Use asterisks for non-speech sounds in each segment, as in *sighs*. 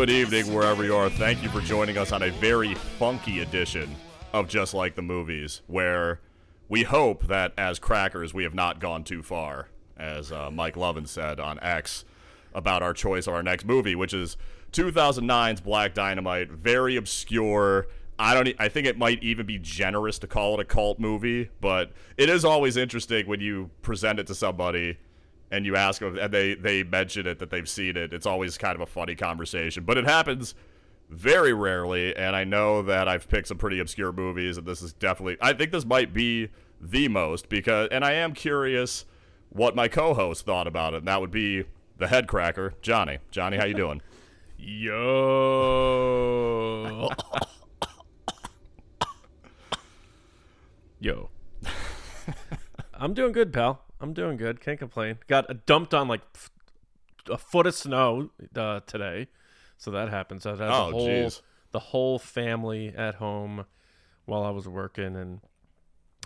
Good evening, wherever you are. Thank you for joining us on a very funky edition of Just Like the Movies, where we hope that as crackers we have not gone too far, as uh, Mike Lovin said on X about our choice of our next movie, which is 2009's Black Dynamite. Very obscure. I don't. I think it might even be generous to call it a cult movie, but it is always interesting when you present it to somebody and you ask them and they they mention it that they've seen it. It's always kind of a funny conversation, but it happens very rarely. And I know that I've picked some pretty obscure movies, and this is definitely. I think this might be the most because, and I am curious what my co-host thought about it. And that would be the head cracker, Johnny. Johnny, how you doing? *laughs* Yo. Yo. *laughs* I'm doing good, pal. I'm doing good. Can't complain. Got dumped on like a foot of snow uh, today, so that happens. I had Oh, the whole jeez. the whole family at home while I was working and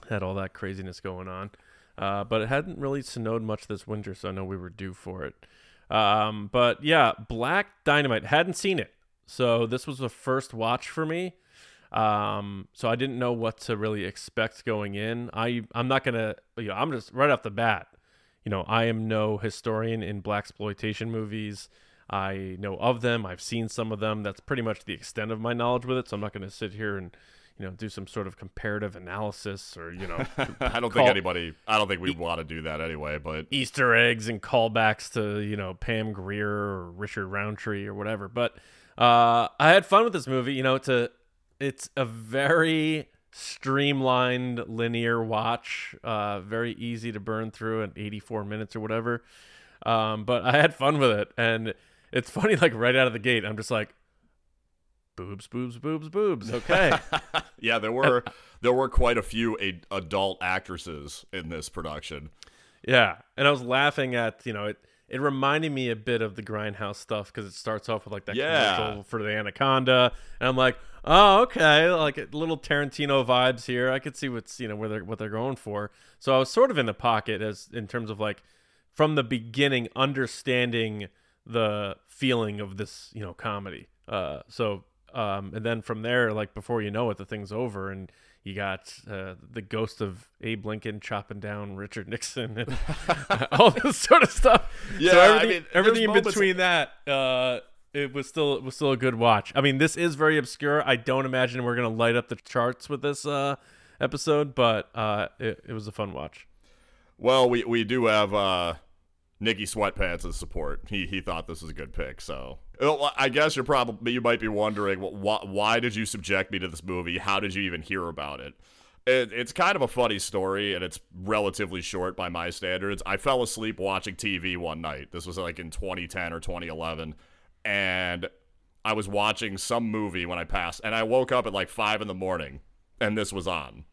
had all that craziness going on. Uh, but it hadn't really snowed much this winter, so I know we were due for it. Um, but yeah, Black Dynamite hadn't seen it, so this was the first watch for me. Um, so I didn't know what to really expect going in. I I'm not gonna, you know, I'm just right off the bat. You know, I am no historian in black exploitation movies. I know of them. I've seen some of them. That's pretty much the extent of my knowledge with it. So I'm not going to sit here and, you know, do some sort of comparative analysis or you know *laughs* I don't think anybody. I don't think we want to do that anyway. But Easter eggs and callbacks to you know Pam Grier or Richard Roundtree or whatever. But uh, I had fun with this movie. You know, it's a it's a very streamlined linear watch, uh, very easy to burn through in 84 minutes or whatever. Um, but I had fun with it, and it's *laughs* funny. Like right out of the gate, I'm just like. Boobs, boobs, boobs, boobs. Okay. *laughs* yeah, there were there were quite a few a, adult actresses in this production. Yeah, and I was laughing at you know it. It reminded me a bit of the Grindhouse stuff because it starts off with like that Yeah. commercial for the Anaconda, and I'm like, oh okay, like little Tarantino vibes here. I could see what's you know where they're what they're going for. So I was sort of in the pocket as in terms of like from the beginning understanding the feeling of this you know comedy. Uh, so um, and then from there, like before you know it, the thing's over, and you got uh, the ghost of Abe Lincoln chopping down Richard Nixon and *laughs* all this sort of stuff. Yeah, so I everything, mean, everything in between that, uh, it was still it was still a good watch. I mean, this is very obscure. I don't imagine we're gonna light up the charts with this uh, episode, but uh, it, it was a fun watch. Well, we we do have Nicky Sweatpants as support. He he thought this was a good pick. So I guess you're probably you might be wondering well, why why did you subject me to this movie? How did you even hear about it? it? It's kind of a funny story, and it's relatively short by my standards. I fell asleep watching TV one night. This was like in 2010 or 2011, and I was watching some movie when I passed, and I woke up at like five in the morning, and this was on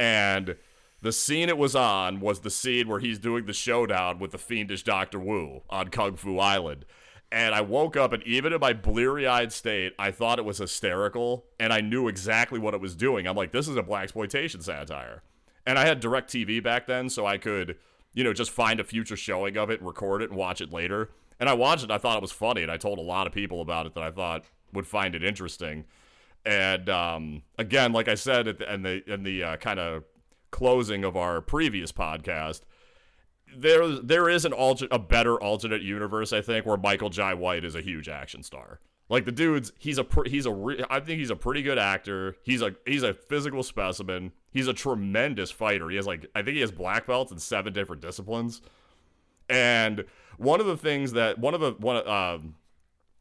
and the scene it was on was the scene where he's doing the showdown with the fiendish Doctor Wu on Kung Fu Island. And I woke up, and even in my bleary eyed state, I thought it was hysterical, and I knew exactly what it was doing. I'm like, this is a black exploitation satire. And I had direct TV back then, so I could, you know, just find a future showing of it, and record it, and watch it later. And I watched it, and I thought it was funny, and I told a lot of people about it that I thought would find it interesting. And um, again, like I said at the, in the uh, kind of closing of our previous podcast, there there is an alter, a better alternate universe I think where Michael Jai White is a huge action star. Like the dude's he's a he's a re- I think he's a pretty good actor. He's a he's a physical specimen. He's a tremendous fighter. He has like I think he has black belts in seven different disciplines. And one of the things that one of the one um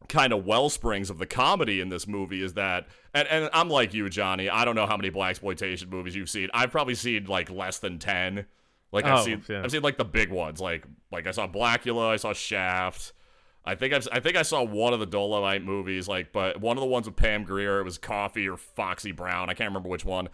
kind of well springs of the comedy in this movie is that and, and I'm like you, Johnny. I don't know how many black exploitation movies you've seen. I've probably seen like less than ten. Like I've Oh, seen yeah. I've seen like the big ones. Like like I saw Blackula, I saw Shaft. I think I've, I think I saw one of the Dolomite movies, like, but one of the ones with Pam Grier, it was Coffy or Foxy Brown. I can't remember which one.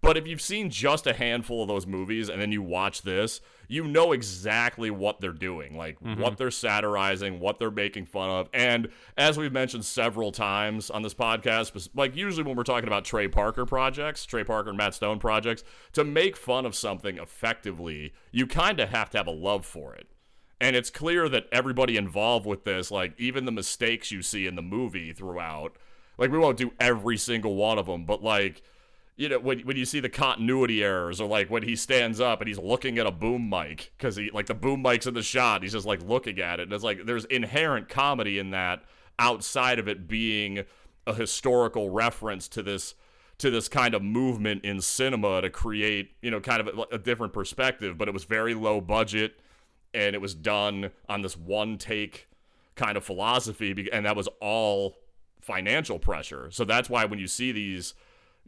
But if you've seen just a handful of those movies and then you watch this, you know exactly what they're doing, like what mm-hmm. they're satirizing, what they're making fun of. And as we've mentioned several times on this podcast, like usually when we're talking about Trey Parker projects, Trey Parker and Matt Stone projects, to make fun of something effectively, you kind of have to have a love for it. And it's clear that everybody involved with this, like even the mistakes you see in the movie throughout, like we won't do every single one of them, but like you know when, when you see the continuity errors or like when he stands up and he's looking at a boom mic because he like the boom mic's in the shot he's just like looking at it and it's like there's inherent comedy in that outside of it being a historical reference to this to this kind of movement in cinema to create you know kind of a, a different perspective but it was very low budget and it was done on this one take kind of philosophy and that was all financial pressure. So that's why when you see these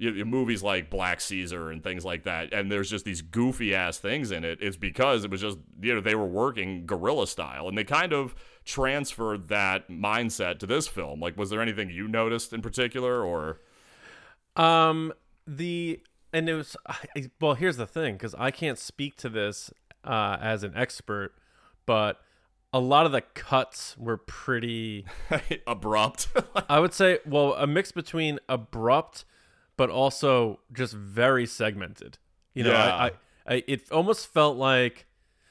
you know, movies like Black Caesar and things like that, and there's just these goofy ass things in it. It's because it was just you know they were working guerrilla style, and they kind of transferred that mindset to this film. Like, was there anything you noticed in particular, or? Um, the and it was I, well. Here's the thing, because I can't speak to this uh, as an expert, but a lot of the cuts were pretty *laughs* abrupt. *laughs* I would say, well, a mix between abrupt but also just very segmented. You know, Yeah. I, I, I it almost felt like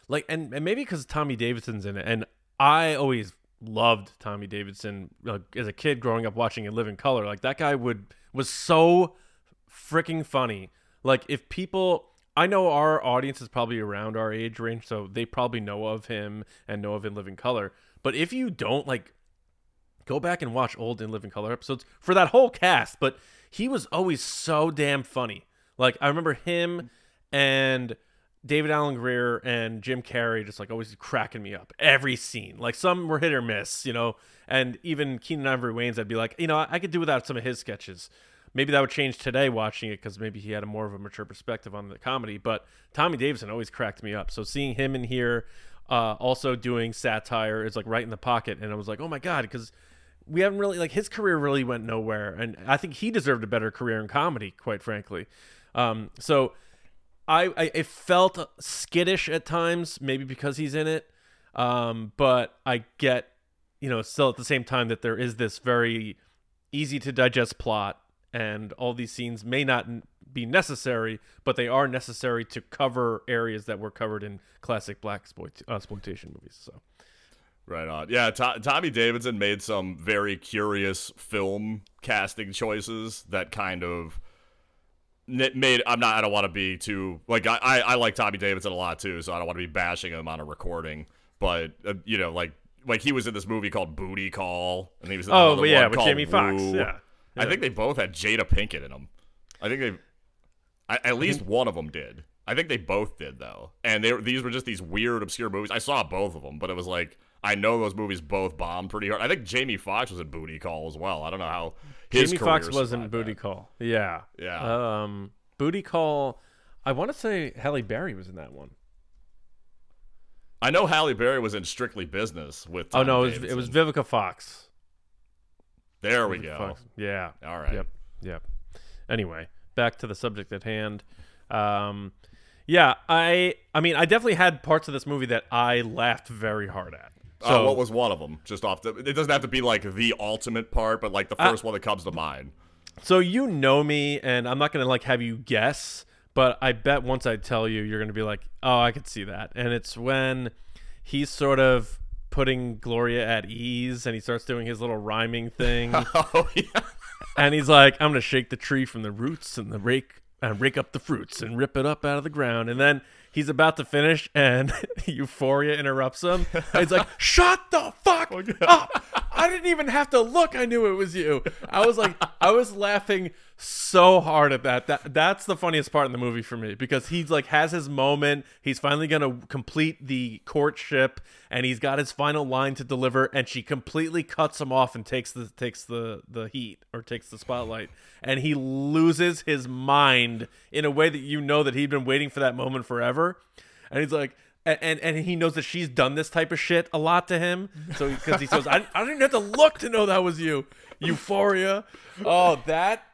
like and, and maybe because Tommy Davidson's in it, and I always loved Tommy Davidson like, as a kid growing up watching In Living Color. Like that guy would was so freaking funny. Like if people I know our audience is probably around our age range, so they probably know of him and know of In Living Color. But if you don't like go back and watch old In Living Color episodes for that whole cast, but he was always so damn funny. Like I remember him and David Alan Grier and Jim Carrey just like always cracking me up every scene. Like some were hit or miss, you know, and even Keenen Ivory Wayans, I'd be like, you know, I, could do without some of his sketches. Maybe that would change today watching it because maybe he had a more of a mature perspective on the comedy. But Tommy Davidson always cracked me up. So seeing him in here, uh, also doing satire is like right in the pocket, and I was like, oh my god, because we haven't really like his career really went nowhere, and I think he deserved a better career in comedy, quite frankly. Um, so I, I it felt skittish at times, maybe because he's in it. Um, but I get, you know, still at the same time that there is this very easy to digest plot, and all these scenes may not be necessary, but they are necessary to cover areas that were covered in classic black exploit- uh, exploitation movies. So Right on. Yeah, To- Tommy Davidson made some very curious film casting choices that kind of made. I'm not. I don't want to be too like. I, I I like Tommy Davidson a lot too, so I don't want to be bashing him on a recording. But uh, you know, like like he was in this movie called Booty Call, and he was in oh, yeah, with Jamie Foxx, Woo. yeah. I think they both had Jada Pinkett in them. I think they, I, at least one of them did. I think they both did though, and they were, these were just these weird, obscure movies. I saw both of them, but it was like I know those movies both bombed pretty hard. I think Jamie Foxx was in Booty Call as well. I don't know how his Jamie Foxx was in Booty that. Call. Yeah. Yeah. Um, Booty Call. I want to say Halle Berry was in that one. I know Halle Berry was in Strictly Business with. oh Tommy no, it was, it was Vivica Fox. There we Vivica go. Fox. Yeah. All right. Yep. Yep. Anyway, back to the subject at hand. Um, yeah, I I mean, I definitely had parts of this movie that I laughed very hard at. Uh, what was one of them? Just off the. It doesn't have to be like the ultimate part, but like the Uh, first one that comes to mind. So you know me, and I'm not gonna like have you guess, but I bet once I tell you, you're gonna be like, "Oh, I could see that." And it's when he's sort of putting Gloria at ease, and he starts doing his little rhyming thing, *laughs* oh yeah. and he's like, "I'm gonna shake the tree from the roots and the rake and rake up the fruits and rip it up out of the ground," and then. He's about to finish, and *laughs* Euphoria interrupts him. He's like, *laughs* "Shut the fuck oh, up! I didn't even have to look. I knew it was you." I was like, I was laughing so hard at that. That that's the funniest part in the movie for me because he's like has his moment. He's finally gonna complete the courtship, and he's got his final line to deliver, and she completely cuts him off and takes the takes the the heat or takes the spotlight, and he loses his mind in a way that you know that he'd been waiting for that moment forever, and he's like. And, and he knows that she's done this type of shit a lot to him, so because he says, I, "I didn't have to look to know that was you." Euphoria, oh that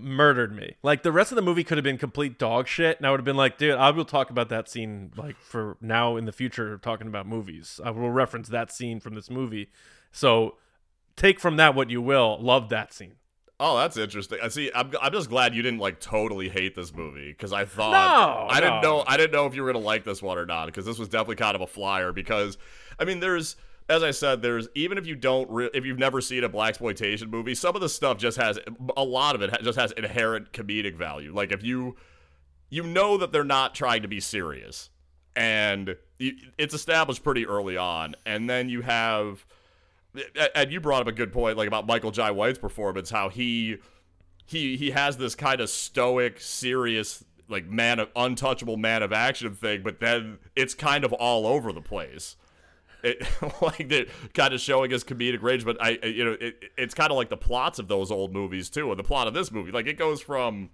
murdered me. Like the rest of the movie could have been complete dog shit, and I would have been like, dude, I will talk about that scene like for now in the future, talking about movies. I will reference that scene from this movie. So take from that what you will. Love that scene. Oh, that's interesting. I see. I'm, I'm just glad you didn't like totally hate this movie because I thought No, I didn't know I didn't know if you were gonna like this one or not because this was definitely kind of a flyer. Because I mean, there's as I said, there's even if you don't re- if you've never seen a black exploitation movie, some of the stuff just has a lot of it just has inherent comedic value. Like if you you know that they're not trying to be serious, and you, it's established pretty early on, and then you have and you brought up a good point like about Michael Jai White's performance how he he he has this kind of stoic serious like man of untouchable man of action thing but then it's kind of all over the place. It *laughs* like they're kind of showing his comedic range but I I- you know it, it's kind of like the plots of those old movies too and the plot of this movie. Like it goes from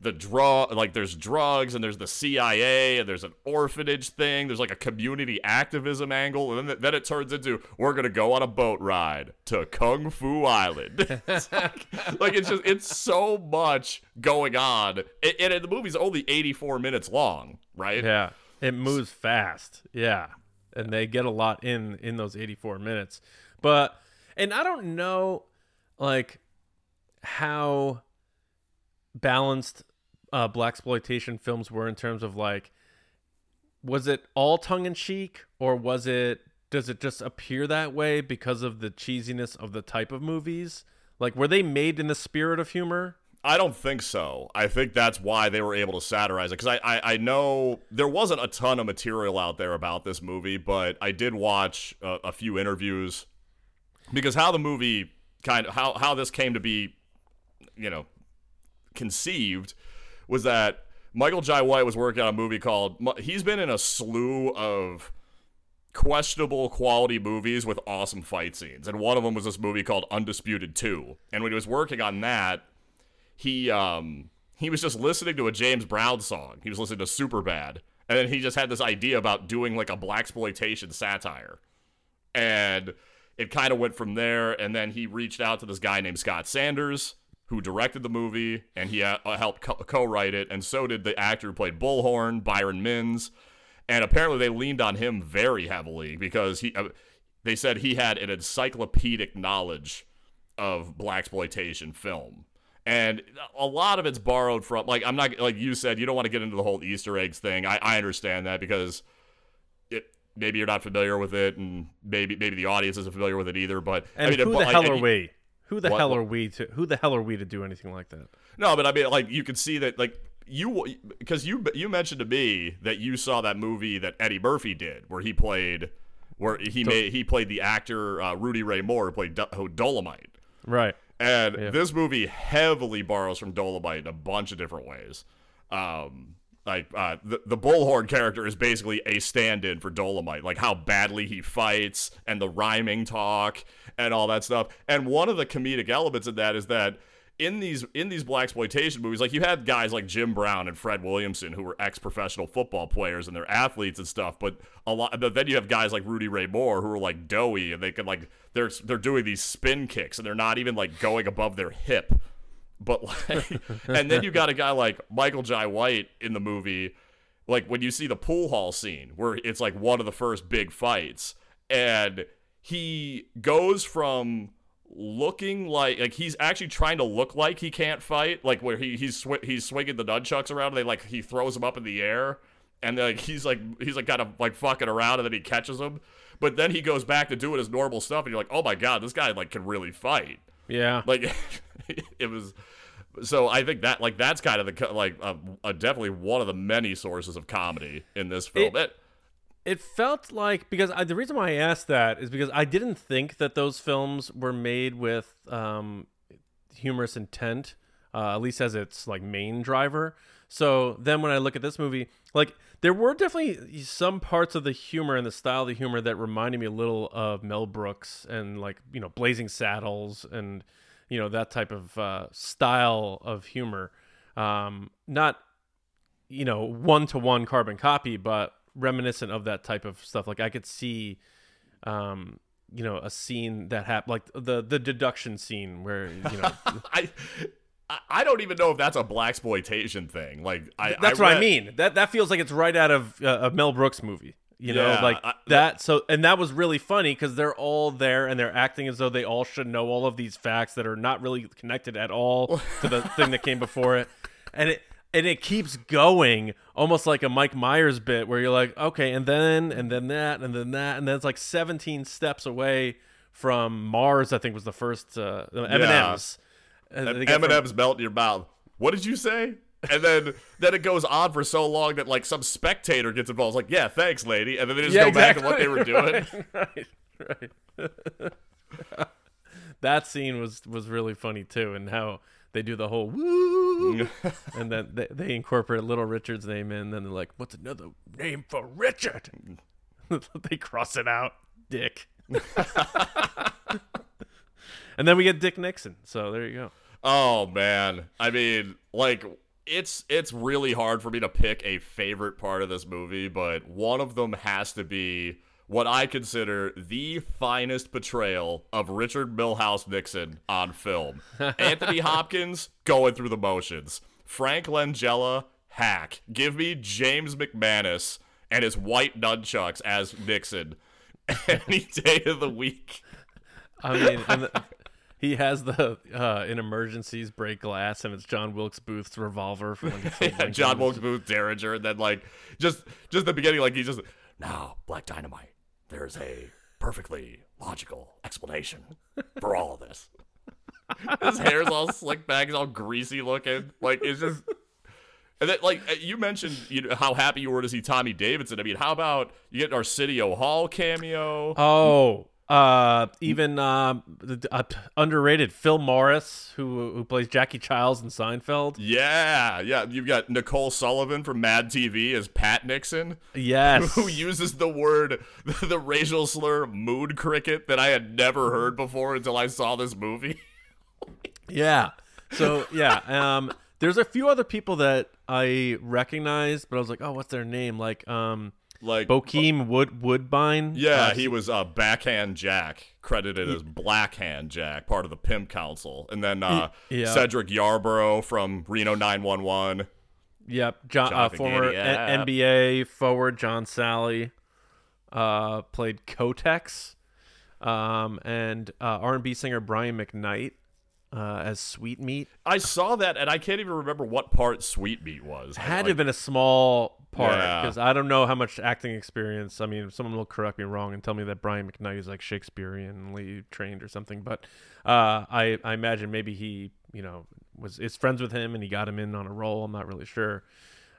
the draw like there's drugs and there's the CIA and there's an orphanage thing. There's like a community activism angle. And then, then it turns into we're gonna go on a boat ride to Kung Fu Island. *laughs* It's like, like, it's just it's so much going on. And, and the movie's only 84 minutes long right? Yeah, it moves fast. Yeah, and they get a lot in in those 84 minutes. But and I don't know like how balanced uh black exploitation films were in terms of like was it all tongue in cheek or was it does it just appear that way because of the cheesiness of the type of movies? Like were they made in the spirit of humor? I don't think so. I think that's why they were able to satirize it. Because I, I, I know there wasn't a ton of material out there about this movie, but I did watch a, a few interviews. Because how the movie kind of how how this came to be, you know, conceived was that Michael Jai White was working on a movie called. He's been in a slew of questionable quality movies with awesome fight scenes, and one of them was this movie called Undisputed Two. And when he was working on that, he um he was just listening to a James Brown song. He was listening to Superbad, and then he just had this idea about doing like a black exploitation satire, and it kind of went from there. And then he reached out to this guy named Scott Sanders, who directed the movie, and he uh, helped co- co-write it, and so did the actor who played Bullhorn, Byron Minns, and apparently they leaned on him very heavily because he. Uh, they said he had an encyclopedic knowledge of black exploitation film and a lot of it's borrowed from like i'm not like you said you don't want to get into the whole easter eggs thing i, I understand that because it maybe you're not familiar with it and maybe maybe the audience isn't familiar with it either but And I mean, who but, the like, hell are we? Who the What- hell are we to who the hell are we to do anything like that? no but i mean like you could see that like you because you you mentioned to me that you saw that movie that eddie murphy did where he played where he made he played the actor uh, rudy ray moore who played Do- dolomite Right. And Yeah. this movie heavily borrows from Dolomite in a bunch of different ways. Um, like uh, the the bullhorn character is basically a stand-in for Dolomite, like how badly he fights and the rhyming talk and all that stuff. And one of the comedic elements of that is that in these in these black exploitation movies, like you had guys like Jim Brown and Fred Williamson who were ex-professional football players and they're athletes and stuff, but a lot. But then you have guys like Rudy Ray Moore who are like doughy and they can like they're they're doing these spin kicks and they're not even like going above their hip. But like, *laughs* and then you got a guy like Michael Jai White in the movie, like when you see the pool hall scene where it's like one of the first big fights, and he goes from looking like like he's actually trying to look like he can't fight, like where he he's sw- he's swinging the nunchucks around, and they like he throws them up in the air, and like he's like he's like kind of like fucking around, and then he catches them. but then he goes back to doing his normal stuff, and you're like, oh my god, this guy like can really fight Yeah. like *laughs* *laughs* it was so i think that like that's kind of the like uh, uh, definitely one of the many sources of comedy in this film It- It- It felt like because I, the reason why I asked that is because I didn't think that those films were made with um, humorous intent, uh, at least as its like main driver. So then when I look at this movie, like there were definitely some parts of the humor and the style of the humor that reminded me a little of Mel Brooks and like you know Blazing Saddles and you know that type of uh, style of humor. Um, not you know one to one carbon copy, but reminiscent of that type of stuff. Like I could see, um, you know, a scene that happened, like the the deduction scene where you know I, *laughs* I I don't even know if that's a black exploitation thing like i that's what I mean. That that feels like it's right out of uh, a Mel Brooks movie. You know, Yeah, like I- that. So, and that was really funny because they're all there and they're acting as though they all should know all of these facts that are not really connected at all to the *laughs* thing that came before it. And it and it keeps going almost like a Mike Myers bit where you're like, okay, and then and then that and then that and then it's like 17 steps away from Mars. I think was the first uh, M&Ms. And they M&M's melt in your mouth. What did you say? And then then it goes on for so long that like some spectator gets involved. It's like, yeah, thanks, lady. And then they just go back to what they were doing. *laughs* right, right. *laughs* that scene was was really funny too, and how they do the whole woo, *laughs* and then they, they incorporate Little Richard's name in. And Then they're like, "What's another name for Richard?" they cross it out, Dick. and then we get Dick Nixon. So there you go. Oh man. I mean, like it's it's really hard for me to pick a favorite part of this movie, but one of them has to be what I consider the finest portrayal of Richard Milhous Nixon on film. *laughs* Anthony Hopkins going through the motions. Frank Langella hack. Give me James McManus and his white nunchucks as Nixon *laughs* any day of the week. I mean, and the, he has the uh, in emergencies break glass, and it's John Wilkes Booth's revolver from *laughs* Yeah, John Wilkes Booth Derringer, and then like just just the beginning, like he just now Black Dynamite. There's a perfectly logical explanation for all of this. *laughs* His hair's all slicked back, he's all greasy looking. Like it's just. And then, like uh, you mentioned, you know how happy you were to see Tommy Davidson. I mean, how about you get Arsenio Hall cameo? Oh, uh, even um, the- uh, underrated Phil Morris, who who plays Jackie Chiles in Seinfeld. yeah, yeah. You've got Nicole Sullivan from Mad TV as Pat Nixon. Yes, *laughs* who uses the word *laughs* the racial slur moon cricket that I had never heard before until I saw this movie. *laughs* yeah. So yeah, um, there's a few other people that I recognized, but I was like, oh, what's their name? Like um, Like Bokeem Wood Woodbine. Yeah, Uh, he was uh, Backhand Jack, credited as Blackhand Jack, part of the Pimp Council, and then uh, Yeah. Cedric Yarbrough from Reno 911. Yep, John, uh, former N- NBA forward John Salley uh, played Kotex, um, and uh, R&B singer Brian McKnight uh, as Sweetmeat. I saw that, and I can't even remember what part Sweetmeat was. Had to Like, have been a small part Yeah. because I don't know how much acting experience. I mean, someone will correct me wrong and tell me that Brian McKnight is like Shakespeareanly trained or something, but uh, I I imagine maybe he you know was is friends with him and he got him in on a role. I'm not really sure,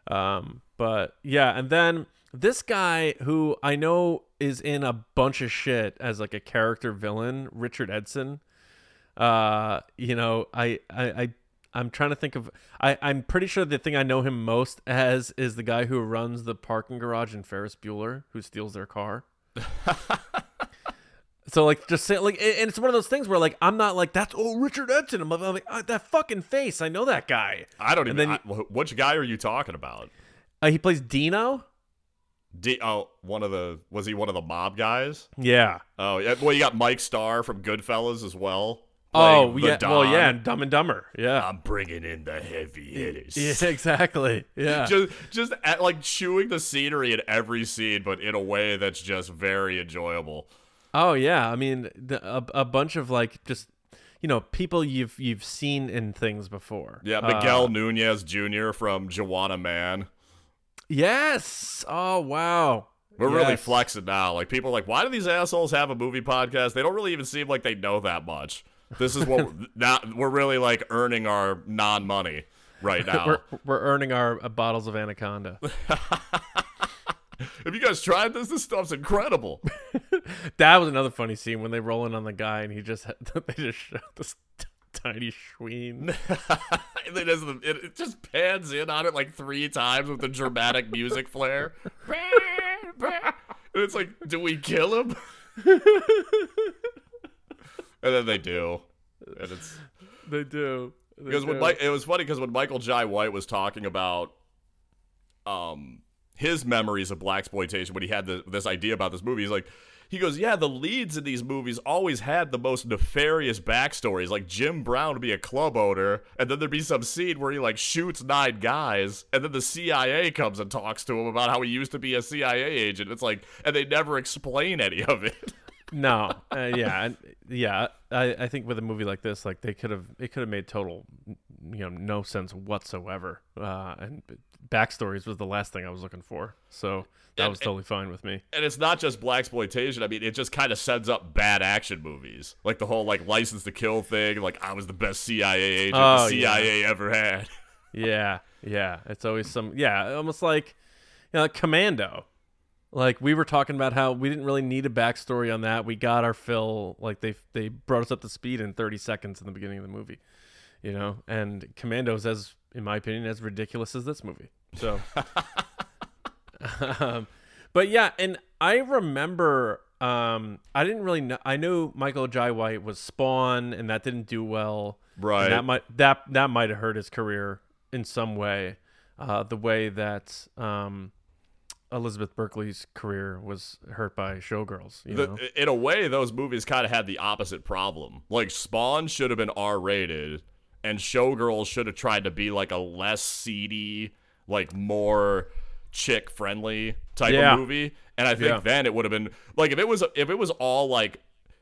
um, but yeah. And then this guy who I know is in a bunch of shit as like a character villain, Richard Edson uh you know I, I i i'm trying to think of i i'm pretty sure the thing i know him most as is the guy who runs the parking garage in ferris bueller who steals their car *laughs* so like just say like and and it's one of those things where like i'm not like that's oh richard edson i'm, I'm like "Ah, that fucking face i know that guy I don't even. then I, which guy are you talking about? uh, he plays dino D- oh, one of the was he one of the mob guys? yeah Oh, yeah. Well, you got Mike Starr from Goodfellas as well. Oh playing the yeah well yeah and dumb and dumber yeah I'm bringing in the heavy hitters. *laughs* yeah exactly yeah *laughs* just just at, like chewing the scenery in every scene, but in a way that's just very enjoyable. Oh yeah, I mean the, a, a bunch of like just you know people you've you've seen in things before. Yeah, Uh, Miguel Nunez Jr. from Juwanna Mann. yes. Oh wow. We're really flexing now. Like people are like, why do these assholes have a movie podcast? They don't really even seem like they know that much. This is what we're, *laughs* now we're really like earning our non money right *laughs* now. We're we're earning our uh, bottles of Anaconda. *laughs* Have you guys tried this? This stuff's incredible. that was another funny scene when they roll in on the guy and he just had, they just show this t- tiny schween. and then it, it just pans in on it like three times with the dramatic music flair. and it's like, do we kill him? And then they do. And it's *laughs* they do. They because when. Mike, it was funny because when Michael Jai White was talking about um his memories of black exploitation when he had the, this idea about this movie, he's like, he goes, yeah, the leads in these movies always had the most nefarious backstories. Like Jim Brown would be a club owner, and then there'd be some scene where he like shoots nine guys, and then the CIA comes and talks to him about how he used to be a CIA agent. It's like, and they never explain any of it. *laughs* no, uh, yeah, yeah. I, I think with a movie like this, like they could have, it could have made total, you know, no sense whatsoever. Uh, and backstories was the last thing I was looking for, so that And- was totally fine with me. and it's not just black exploitation. I mean, it just kind of sets up bad action movies, like the whole like license to kill thing. Like I was the best CIA agent Oh, the yeah. CIA ever had. *laughs* Yeah, yeah. It's always some, yeah, almost like, you know, like Commando. Like we were talking about how we didn't really need a backstory on that. We got our fill. Like they they brought us up to speed in 30 seconds in the beginning of the movie, you know. And Commando's as, in my opinion, as ridiculous as this movie. So, *laughs* um, but yeah, and I remember. Um, I didn't really know. I knew Michael Jai White was Spawn, and that didn't do well. Right. And that might that that might have hurt his career in some way. Uh, the way that um, Elizabeth Berkley's career was hurt by Showgirls. You know? The, in a way, those movies kind of had the opposite problem. Like Spawn should have been R rated, and Showgirls should have tried to be like a less seedy, like more chick friendly type Yeah. of movie. And I think Yeah. then it would have been like if it was if it was all like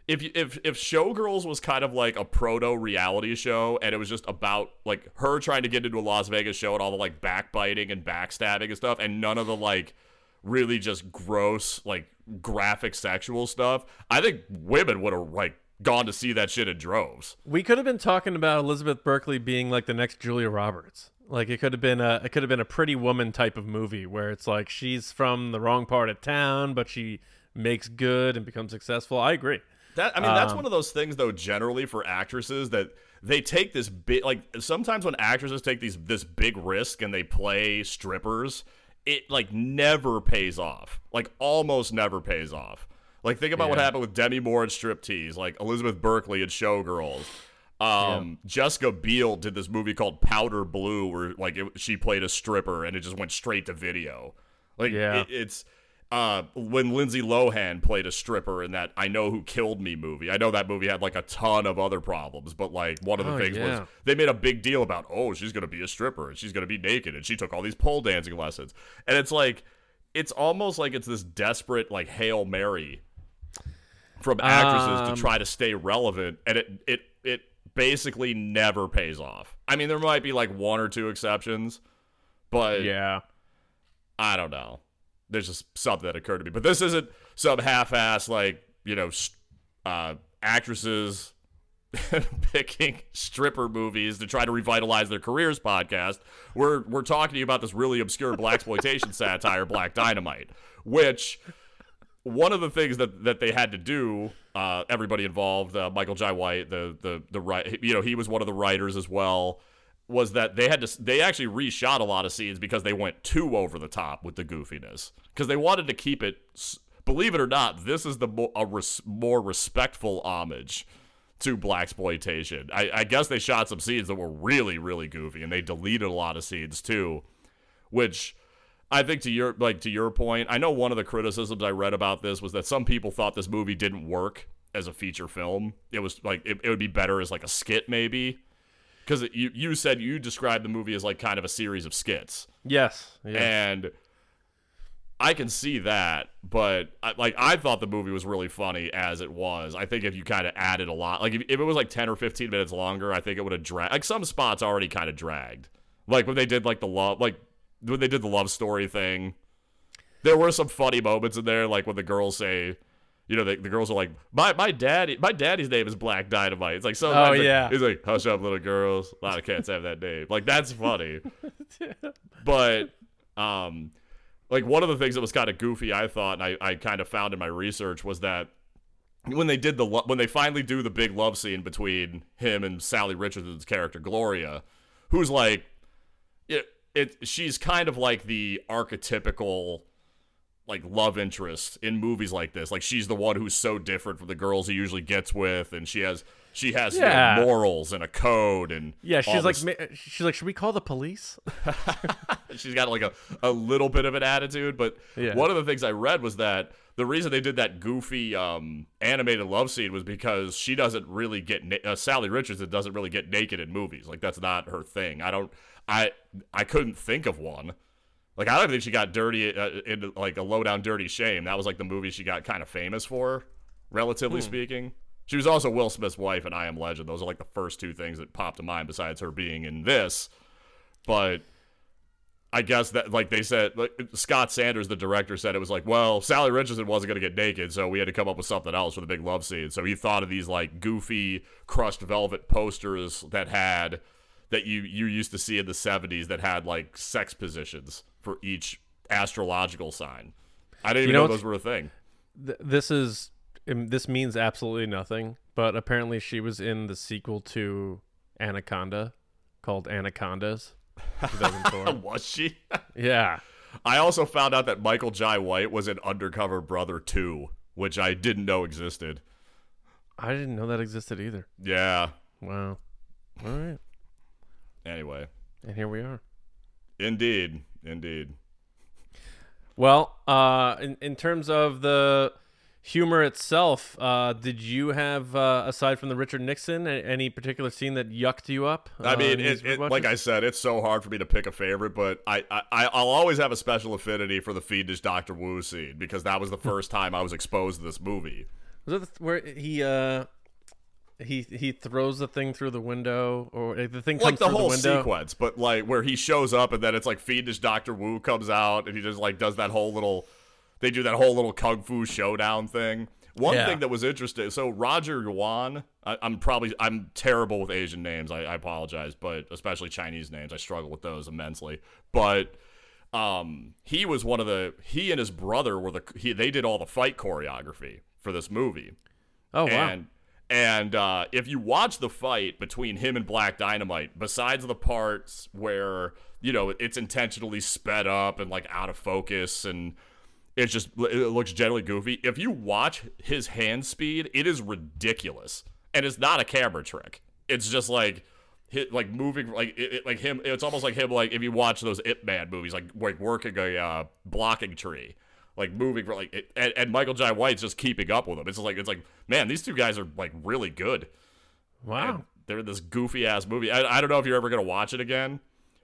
if if if Showgirls was kind of like a proto reality show and it was just about like her trying to get into a Las Vegas show and all the like backbiting and backstabbing and stuff and none of the like really just gross like graphic sexual stuff, I think women would have like gone to see that shit in droves. we could have been talking about Elizabeth Berkley being like the next Julia Roberts. Like it could have been a it could have been a pretty woman type of movie where it's like she's from the wrong part of town, but she makes good and becomes successful. I agree. That I mean, that's Um, one of those things though. Generally, for actresses, that they take this big like sometimes when actresses take these this big risk and they play strippers, it like never pays off. Like almost never pays off. Like think about what happened with Demi Moore and Striptease, like Elizabeth Berkley and Showgirls. Um, Jessica Biel did this movie called Powder Blue, where like it, she played a stripper and it just went straight to video. Like Yeah. it, it's uh, when Lindsay Lohan played a stripper in that I Know Who Killed Me movie. I know that movie had like a ton of other problems, but like one of the Oh, things yeah. was they made a big deal about, oh, she's gonna be a stripper and she's gonna be naked and she took all these pole dancing lessons. And it's like it's almost like it's this desperate like Hail Mary from actresses Um, to try to stay relevant and it it it basically never pays off. I mean there might be like one or two exceptions, but Yeah. I don't know. There's just something that occurred to me. But this isn't some half-ass like you know uh, actresses *laughs* picking stripper movies to try to revitalize their careers. Podcast. We're we're talking to you about this really obscure black exploitation *laughs* satire, Black Dynamite, which one of the things that that they had to do, uh, everybody involved, uh, Michael Jai White, the the the right, you know, he was one of the writers as well. Was that they had to they actually reshot a lot of scenes because they went too over the top with the goofiness because they wanted to keep it. Believe it or not, this is the mo- a res, more respectful homage to black exploitation. I, I guess they shot some scenes that were really really goofy and they deleted a lot of scenes too, which I think to your like to your point, I know one of the criticisms I read about this was that some people thought this movie didn't work as a feature film. It was like it, it would be better as like a skit maybe. Because you you said you described the movie as like kind of a series of skits, Yes. Yeah. and I can see that. But I, like I thought the movie was really funny as it was. I think if you kind of added a lot, like if, if it was like ten or fifteen minutes longer, I think it would have dragged. Like some spots already kind of dragged. Like when they did like the love, like when they did the love story thing. There were some funny moments in there, like when the girls say, you know, the, the girls are like, my my daddy, my daddy's name is Black Dynamite. It's like so. Oh, he's like- yeah. he's like, hush up, little girls. A lot of cats have that name. Like that's funny. *laughs* but um, like one of the things that was kind of goofy, I thought, and I, I kind of found in my research was that when they did the lo- when they finally do the big love scene between him and Salli Richardson's character Gloria, who's like, it, it she's kind of like the archetypical like love interest in movies like this. Like she's the one who's so different from the girls he usually gets with, and she has she has you know, morals and a code and Yeah, she's like, this- she's like, should we call the police? *laughs* *laughs* she's got like a, a little bit of an attitude. But Yeah. one of the things I read was that the reason they did that goofy um, animated love scene was because she doesn't really get na- uh, Salli Richardson doesn't really get naked in movies. Like that's not her thing. I don't. I I couldn't think of one. Like I don't think she got dirty uh, into like a low down dirty shame. That was like the movie she got kind of famous for, relatively speaking. She was also Will Smith's wife and I Am Legend. Those are like the first two things that popped to mind besides her being in this. But I guess that like they said like, Scott Sanders, the director, said it was like, well, Salli Richardson wasn't gonna get naked, so we had to come up with something else for the big love scene. So he thought of these like goofy crushed velvet posters that had that you you used to see in the seventies that had like sex positions for each astrological sign. I didn't even You know, know those were a thing. Th- this is um, this means absolutely nothing, but apparently she was in the sequel to Anaconda called Anacondas. 2004. *laughs* Was she? *laughs* yeah. I also found out that Michael Jai White was an Undercover Brother too, which I didn't know existed. I didn't know that existed either. Yeah. Wow. All right. Anyway, And here we are. indeed, indeed. Well, uh, in in terms of the humor itself, uh, did you have uh, aside from the Richard Nixon a- any particular scene that yucked you up? I uh, mean, it, it, like I said, it's so hard for me to pick a favorite, but I, I, I'll always have a special affinity for the fiendish Doctor Wu scene because that was the *laughs* first time I was exposed to this movie. was it the th- where he uh he he throws the thing through the window or uh, the thing Like comes the through whole the window? sequence, but like where he shows up and then it's like fiendish Doctor Wu comes out and he just like does that whole little, they do that whole little kung fu showdown thing. One Yeah. thing that was interesting, so Roger Yuan, I, I'm probably I'm terrible with Asian names. I, I apologize, but especially Chinese names, I struggle with those immensely. But um, he was one of the he and his brother were the he, they did all the fight choreography for this movie. Oh wow. And and uh, if you watch the fight between him and Black Dynamite, besides the parts where you know it's intentionally sped up and like out of focus and it's just it looks generally goofy. If you watch his hand speed, it is ridiculous, and it's not a camera trick. It's just like hit like moving like it, it- like him. It's almost like him like if you watch those Ip Man movies, like like working a uh, blocking tree, like moving for like it, and, and Michael Jai White's just keeping up with him. It's just like it's like man, these two guys are like really good. wow. And they're in this goofy ass movie. I, I don't know if you're ever gonna watch it again,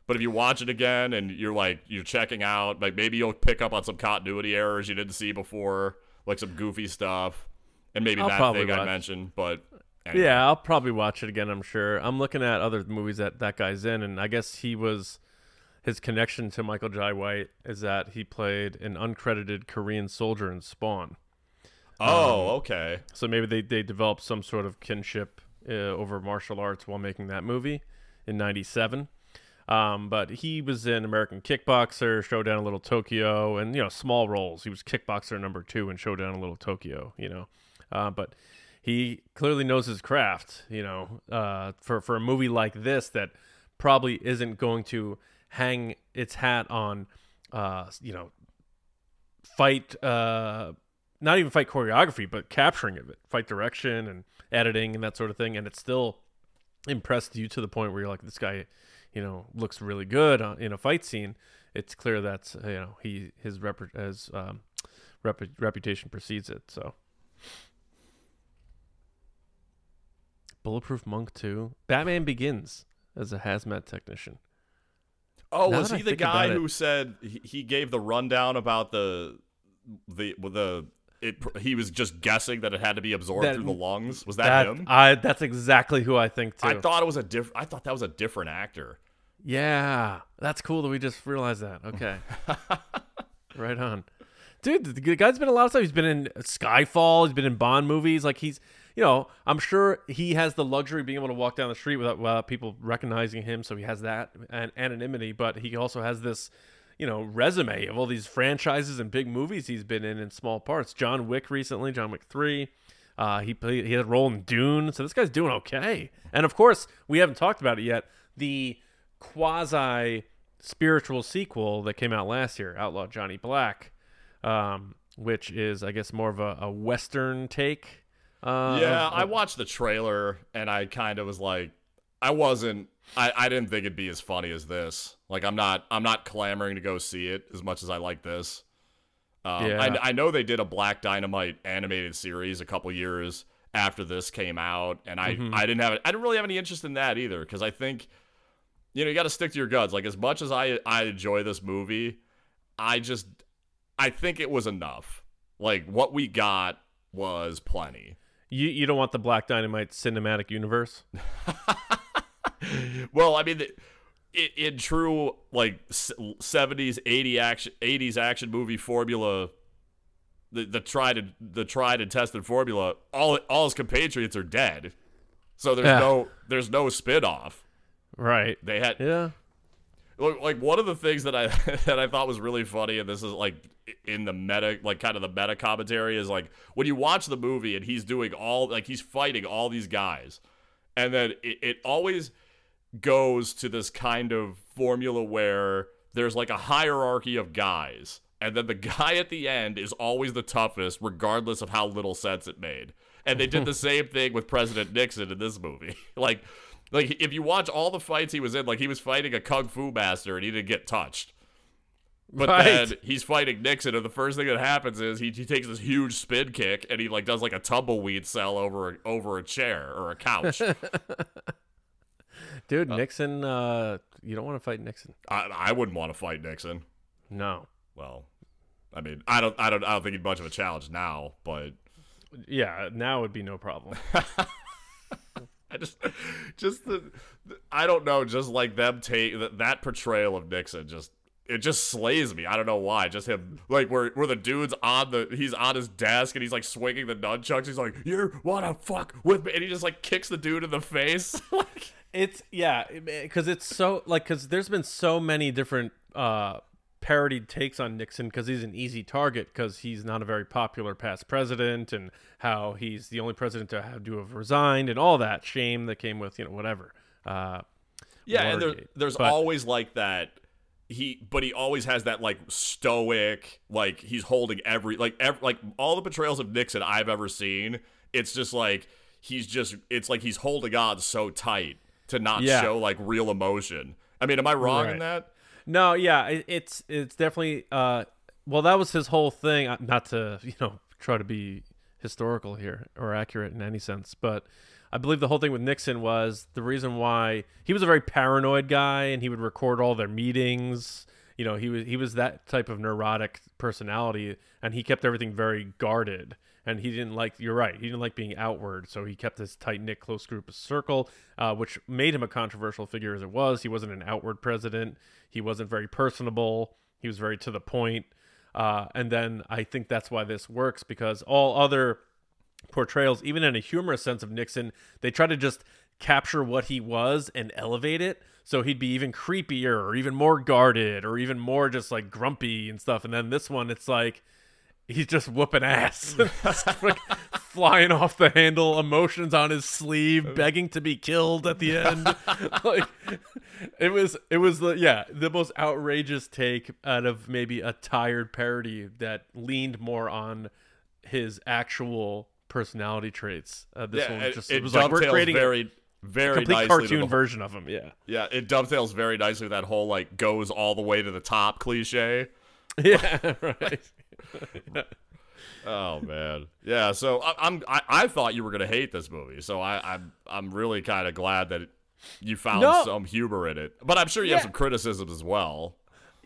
but if you watch it again and you're like you're checking out, like maybe you'll pick up on some continuity errors you didn't see before, like some goofy stuff, and maybe I'll that thing I mentioned. But anyway. Yeah, I'll probably watch it again. I'm sure. I'm looking at other movies that that guy's in, and I guess he was his connection to Michael Jai White is that he played an uncredited Korean soldier in Spawn. Oh, okay. So maybe they they developed some sort of kinship uh, over martial arts while making that movie in '97. Um, but he was in American Kickboxer, Showdown a Little Tokyo, and you know small roles. He was Kickboxer number two in Showdown a Little Tokyo. You know, uh, but he clearly knows his craft. You know, uh, for for a movie like this that probably isn't going to hang its hat on, uh, you know, fight. Uh, not even fight choreography, but capturing of it, fight direction and editing and that sort of thing. And it still impressed you to the point where you're like, this guy, you know, looks really good in a fight scene. It's clear that's you know he his rep as um, rep, reputation precedes it. So, Bulletproof Monk two, Batman Begins as a hazmat technician. Oh, Now was he I the guy about it- who said he, gave the rundown about the the the it, he was just guessing that it had to be absorbed That- through the lungs? Was that, him? I that's exactly who I think too. I thought it was a diff. I thought that was a different actor. Yeah, that's cool that we just realized that. *laughs* Okay, right on, dude. The guy's been a lot of stuff. He's been in Skyfall. He's been in Bond movies. Like he's, you know, I'm sure he has the luxury of being able to walk down the street without, people recognizing him. So he has that and anonymity, but he also has this, you know, resume of all these franchises and big movies he's been in in small parts. John Wick recently, John Wick three. Uh, he played, he had a role in Dune, so this guy's doing okay. And of course, we haven't talked about it yet. The quasi spiritual sequel that came out last year, Outlaw Johnny Black. um, which is I guess more of a, a western take. Uh, yeah, of- I watched the trailer and I kind of was like, I wasn't. I, I didn't think it'd be as funny as this. Like I'm not I'm not clamoring to go see it as much as I like this. Um, Yeah. I, I know they did a Black Dynamite animated series a couple years after this came out, and I Mhm. I didn't have I didn't really have any interest in that either because I think you know you got to stick to your guns. Like as much as I I enjoy this movie, I just I think it was enough. Like what we got was plenty. You you don't want the Black Dynamite cinematic universe. *laughs* well, I mean, the, in, in true like seventies, eighty action, eighties action movie formula, the the tried and the tried and tested formula, all all his compatriots are dead, so there's Yeah. no there's no spin off. Right. They had Yeah. Like like, one of the things that I *laughs* that I thought was really funny, and this is like in the meta, like kind of the meta commentary, is like when you watch the movie and he's doing all like he's fighting all these guys, and then it, it always goes to this kind of formula where there's like a hierarchy of guys, and then the *laughs* guy at the end is always the toughest, regardless of how little sense it made. And they did the *laughs* same thing with President Nixon in this movie, like. Like if you watch all the fights he was in, like he was fighting a kung fu master and he didn't get touched. But Right. then he's fighting Nixon, and the first thing that happens is he, he takes this huge spin kick and he like does like a tumbleweed cell over a, over a chair or a couch. *laughs* Dude, Nixon. Uh, you don't want to fight Nixon. I, I wouldn't want to fight Nixon. No. Well, I mean, I don't I don't I don't think he'd much of a challenge now, but Yeah. Now would be no problem. *laughs* I *laughs* just just the, I don't know, just like them take that, that portrayal of Nixon just it just slays me. I don't know why. Just him, like where where the dude's on the he's on his desk and he's like swinging the nunchucks. He's like, "You wanna fuck with me?" And he just like kicks the dude in the face. *laughs* like, It's yeah, because it's so like because there's been so many different uh parodied takes on Nixon because he's an easy target because he's not a very popular past president and how he's the only president to have to have resigned and all that shame that came with you know whatever. Uh, yeah, and there, there's But- always like that. He, but he always has that like stoic, like he's holding every like ev- like all the portrayals of Nixon I've ever seen. It's just like he's just it's like he's holding on so tight to not Yeah. show like real emotion. I mean, am I wrong in that? No, yeah, it, it's it's definitely uh well that was his whole thing uh, not to, you know, try to be historical here or accurate in any sense, but I believe the whole thing with Nixon was the reason why he was a very paranoid guy and he would record all their meetings. You know, he was he was that type of neurotic personality and he kept everything very guarded and he didn't like you're right he didn't like being outward so he kept this tight knit close group circle uh, which made him a controversial figure as it was. He wasn't an outward president. He wasn't very personable. He was very to the point. Uh, and then i think that's why this works because all other portrayals even in a humorous sense of nixon they try to just capture what he was and elevate it. So he'd be even creepier or even more guarded or even more just like grumpy and stuff. And then this one it's like he's just whooping ass, *laughs* Like, flying off the handle, emotions on his sleeve, begging to be killed at the end. *laughs* like it was, it was the yeah the most outrageous take out of maybe a tired parody that leaned more on his actual personality traits. Uh, this yeah, one just it it was like we're creating very a very complete cartoon the- version of him. Yeah, Yeah, it dovetails very nicely with that whole like goes all the way to the top cliche. *laughs* yeah, right. *laughs* Oh man, yeah. So I, I'm I, I thought you were gonna hate this movie, so I I'm I'm really kind of glad that you found No. some humor in it. But I'm sure you have some criticisms as well.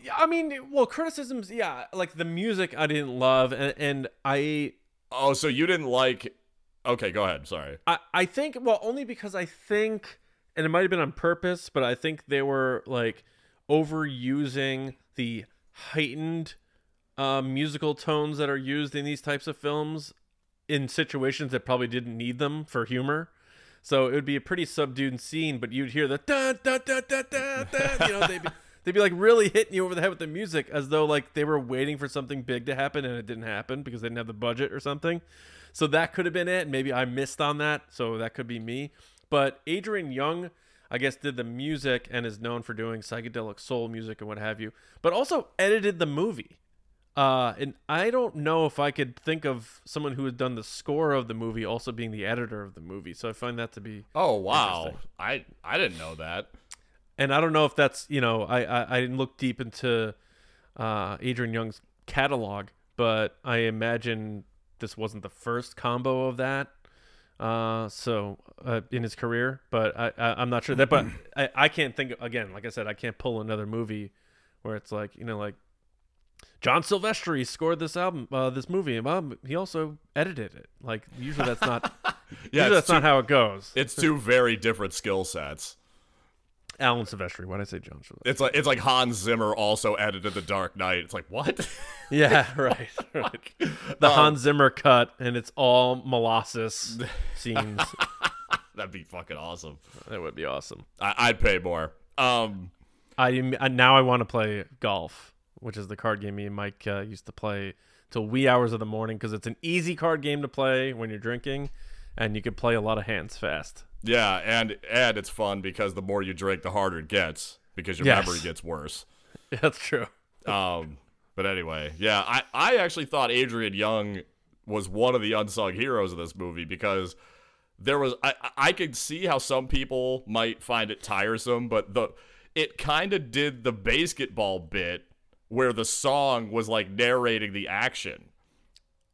Yeah, I mean, well, criticisms. Yeah, like the music I didn't love, and, and I Oh, so you didn't like? Okay, go ahead. Sorry. I, I think well only because I think and it might have been on purpose, but I think they were like overusing the heightened uh, musical tones that are used in these types of films in situations that probably didn't need them for humor. So it would be a pretty subdued scene, but you'd hear the da da da da da da. You know, they'd be *laughs* they'd be like really hitting you over the head with the music, as though like they were waiting for something big to happen and it didn't happen because they didn't have the budget or something. So that could have been it. Maybe I missed on that, so that could be me. But Adrian Younge, I guess, did the music and is known for doing psychedelic soul music and what have you, but also edited the movie. Uh, and I don't know if I could think of someone who had done the score of the movie also being the editor of the movie. So I find that to be, Oh wow, I I didn't know that. and I don't know if that's you know I I, I didn't look deep into uh, Adrian Younge's catalog, but I imagine this wasn't the first combo of that. Uh, so uh, in his career, but I, I I'm not sure that, but *clears throat* I, I can't think again. Like I said, I can't pull another movie where it's like you know like John Silvestri scored this album, uh, this movie, and um, he also edited it. Like usually that's not *laughs* Yeah, usually that's two, not how it goes. it's two very different skill sets. Alan Silvestri. Why did I say John Silvestri? It's like it's like Hans Zimmer also edited The Dark Knight. It's like what? Yeah, *laughs* *laughs* right, right. The Um, Hans Zimmer cut, and it's all molasses scenes. That'd be fucking awesome. that would be awesome. I, I'd pay more. Um, I, I now I want to play golf, which is the card game me and Mike uh, used to play till wee hours of the morning because it's an easy card game to play when you're drinking, and you can play a lot of hands fast. yeah, and and it's fun because the more you drink, the harder it gets because your Yes. memory gets worse. *laughs* That's true. Um, but anyway, yeah, I, I actually thought Adrian Younge was one of the unsung heroes of this movie because there was I I could see how some people might find it tiresome, but the it kind of did the basketball bit where the song was like narrating the action.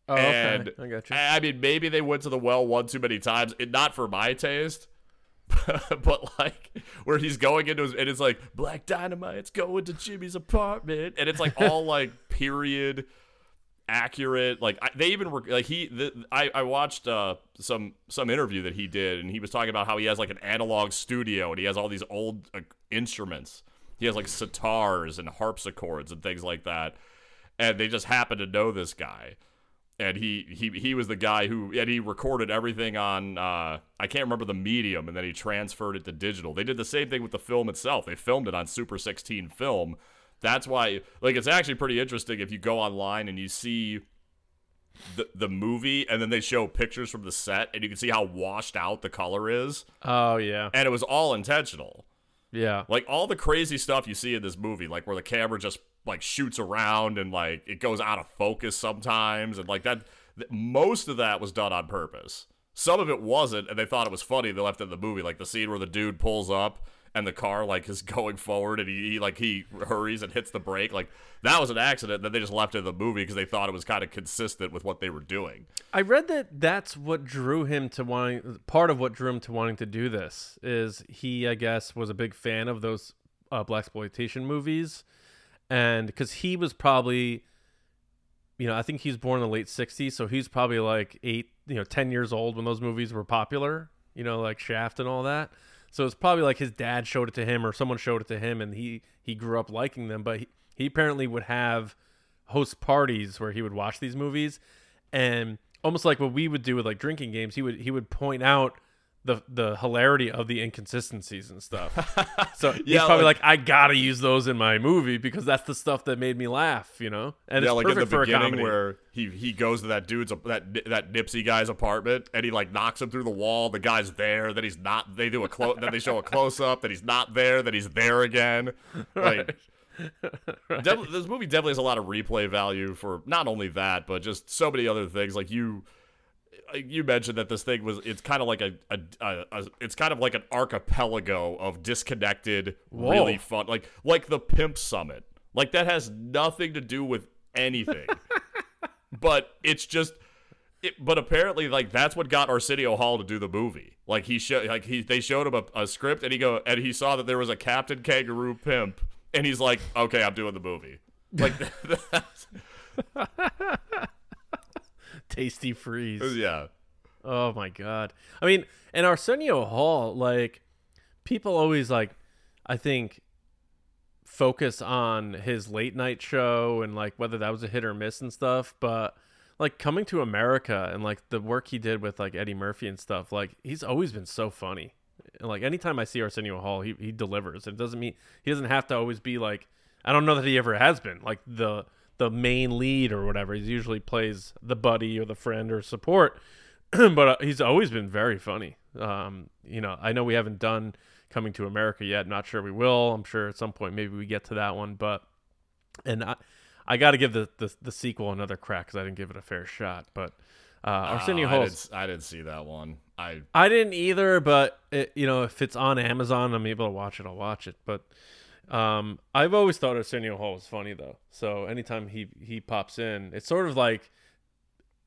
Oh, And okay. I got you. I I mean, maybe they went to the well one too many times. It, not for my taste, *laughs* but like where he's going into his, and it's like Black Dynamite's going to Jimmy's apartment, and it's like all like *laughs* period accurate. Like I, they even were like he. The, I I watched uh some some interview that he did, and he was talking about how he has like an analog studio, and he has all these old uh, instruments. He has like sitars and harpsichords and things like that, and they just happen to know this guy and he he he was the guy who and he recorded everything on uh I can't remember the medium and then he transferred it to digital. They did the same thing with the film itself. They filmed it on Super 16 film. That's why like it's actually pretty interesting if you go online and you see the the movie and then they show pictures from the set and you can see how washed out the color is Oh yeah, and it was all intentional. Yeah. Like all the crazy stuff you see in this movie, like where the camera just like shoots around and like it goes out of focus sometimes, and like that. Th- most of that was done on purpose. Some of it wasn't, and they thought it was funny. They left it in the movie, like the scene where the dude pulls up and the car like is *laughs* going forward, and he, he like he hurries and hits the brake. Like that was an accident. that they just left in the movie because they thought it was kind of consistent with what they were doing. I read that that's what drew him to wanting. Part of what drew him to wanting to do this is he, I guess, was a big fan of those uh, black exploitation movies, and because he was probably, you know, I think he was born in the late '60s, so he's probably like eight, you know, ten years old when those movies were popular. You know, like Shaft and all that. So it's probably like his dad showed it to him, or someone showed it to him, and he he grew up liking them. But he, he apparently would have host parties where he would watch these movies and almost like what we would do with like drinking games he would he would point out the the hilarity of the inconsistencies and stuff *laughs* so he's Yeah, probably like- like, i gotta use those in my movie because that's the stuff that made me laugh you know and yeah, it's like in the for a beginning comedy where he he goes to that dude's that that Nipsey guy's apartment and he like knocks him through the wall. The guy's there, then he's not. They do a close, then they show a close up. That he's not there. That he's there again. *laughs* Like *laughs* definitely, this movie definitely has a lot of replay value for not only that, but just so many other things. Like you. You mentioned that this thing was it's kind of like a, a, a, a it's kind of like an archipelago of disconnected, Whoa. really fun like like the Pimp Summit. Like that has nothing to do with anything *laughs* but it's just it, but apparently like that's what got Arsenio Hall to do the movie like he showed like he they showed him a, a script and he go and he saw that there was a captain kangaroo pimp and he's like okay i'm doing the movie like *laughs* that's, *laughs* tasty freeze oh, yeah Oh my god. I mean, and Arsenio Hall, like people always like I think focus on his late night show and like whether that was a hit or miss and stuff, but like coming to America and like the work he did with like Eddie Murphy and stuff, like he's always been so funny. And like anytime I see Arsenio Hall, he he delivers. It doesn't mean he doesn't have to always be like I don't know that he ever has been like the the main lead or whatever. He usually plays the buddy or the friend or support. *clears throat* but uh, he's always been very funny. Um, you know, I know we haven't done Coming to America yet. Not sure we will. I'm sure at some point maybe we get to that one. But and I, I got to give the, the the sequel another crack because I didn't give it a fair shot. But uh, Arsenio Oh, I, Hall, didn't, I didn't see that one. I I didn't either. But it, you know, if it's on Amazon, I'm able to watch it. I'll watch it. But um, I've always thought Arsenio Hall was funny though. So anytime he he pops in, it's sort of like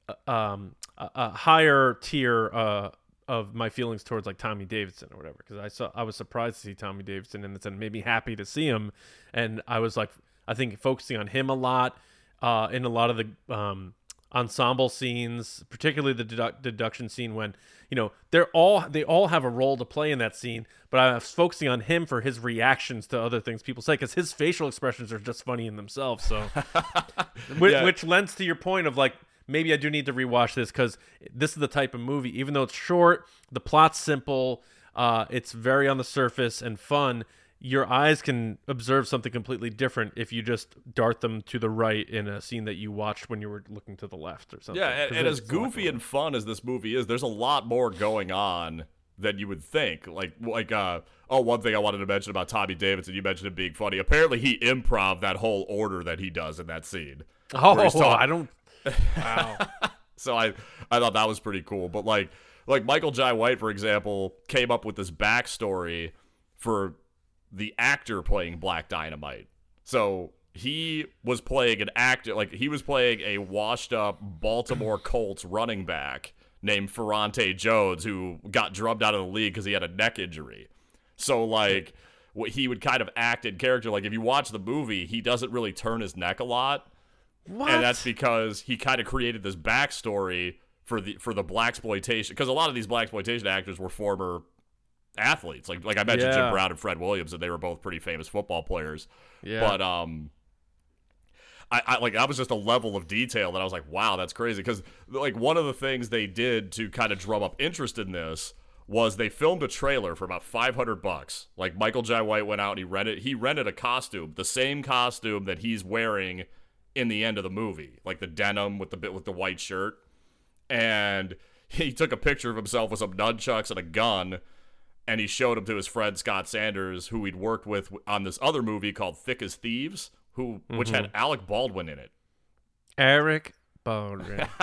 uh, um a, a higher tier uh of my feelings towards like Tommy Davidson or whatever because I saw I was surprised to see Tommy Davidson and it made me happy to see him and I was like I think focusing on him a lot uh in a lot of the um ensemble scenes particularly the dedu- deduction scene when you know they're all they all have a role to play in that scene but I was focusing on him for his reactions to other things people say because his facial expressions are just funny in themselves so *laughs* which, Yeah. which lends to your point of like maybe I do need to rewatch this because this is the type of movie. Even though it's short, the plot's simple, uh, it's very on the surface and fun. Your eyes can observe something completely different if you just dart them to the right in a scene that you watched when you were looking to the left or something. Yeah, and, and as it's a lot goofy and fun as this movie is, there's a lot more going on than you would think. Like, like, uh, oh, one thing I wanted to mention about Tommy Davidson, you mentioned him being funny. Apparently, he improv that whole order that he does in that scene. on. where he's Oh, talk- I don't. *laughs* Wow. So I, I thought that was pretty cool. But like, like Michael Jai White, for example, came up with this backstory for the actor playing Black Dynamite. So he was playing an actor, like he was playing a washed-up Baltimore *clears throat* Colts running back named Ferrante Jones, who got drubbed out of the league because he had a neck injury. So like, what he would kind of act in character. Like if you watch the movie, he doesn't really turn his neck a lot what? and that's because he kind of created this backstory for the for the black exploitation because a lot of these black exploitation actors were former athletes. Like like I mentioned Yeah. Jim Brown and Fred Williams and they were both pretty famous football players. Yeah. but um I, I like that was just a level of detail that I was like wow that's crazy. Because like one of the things they did to kind of drum up interest in this was they filmed a trailer for about 500 bucks. Like Michael Jai White went out and he rented he rented a costume the same costume that he's wearing in the end of the movie like the denim with the bit with the white shirt. And he took a picture of himself with some nunchucks and a gun and he showed him to his friend Scott Sanders, who he'd worked with on this other movie called Thick as Thieves, who which had Alec Baldwin in it. Eric Baldwin. *laughs*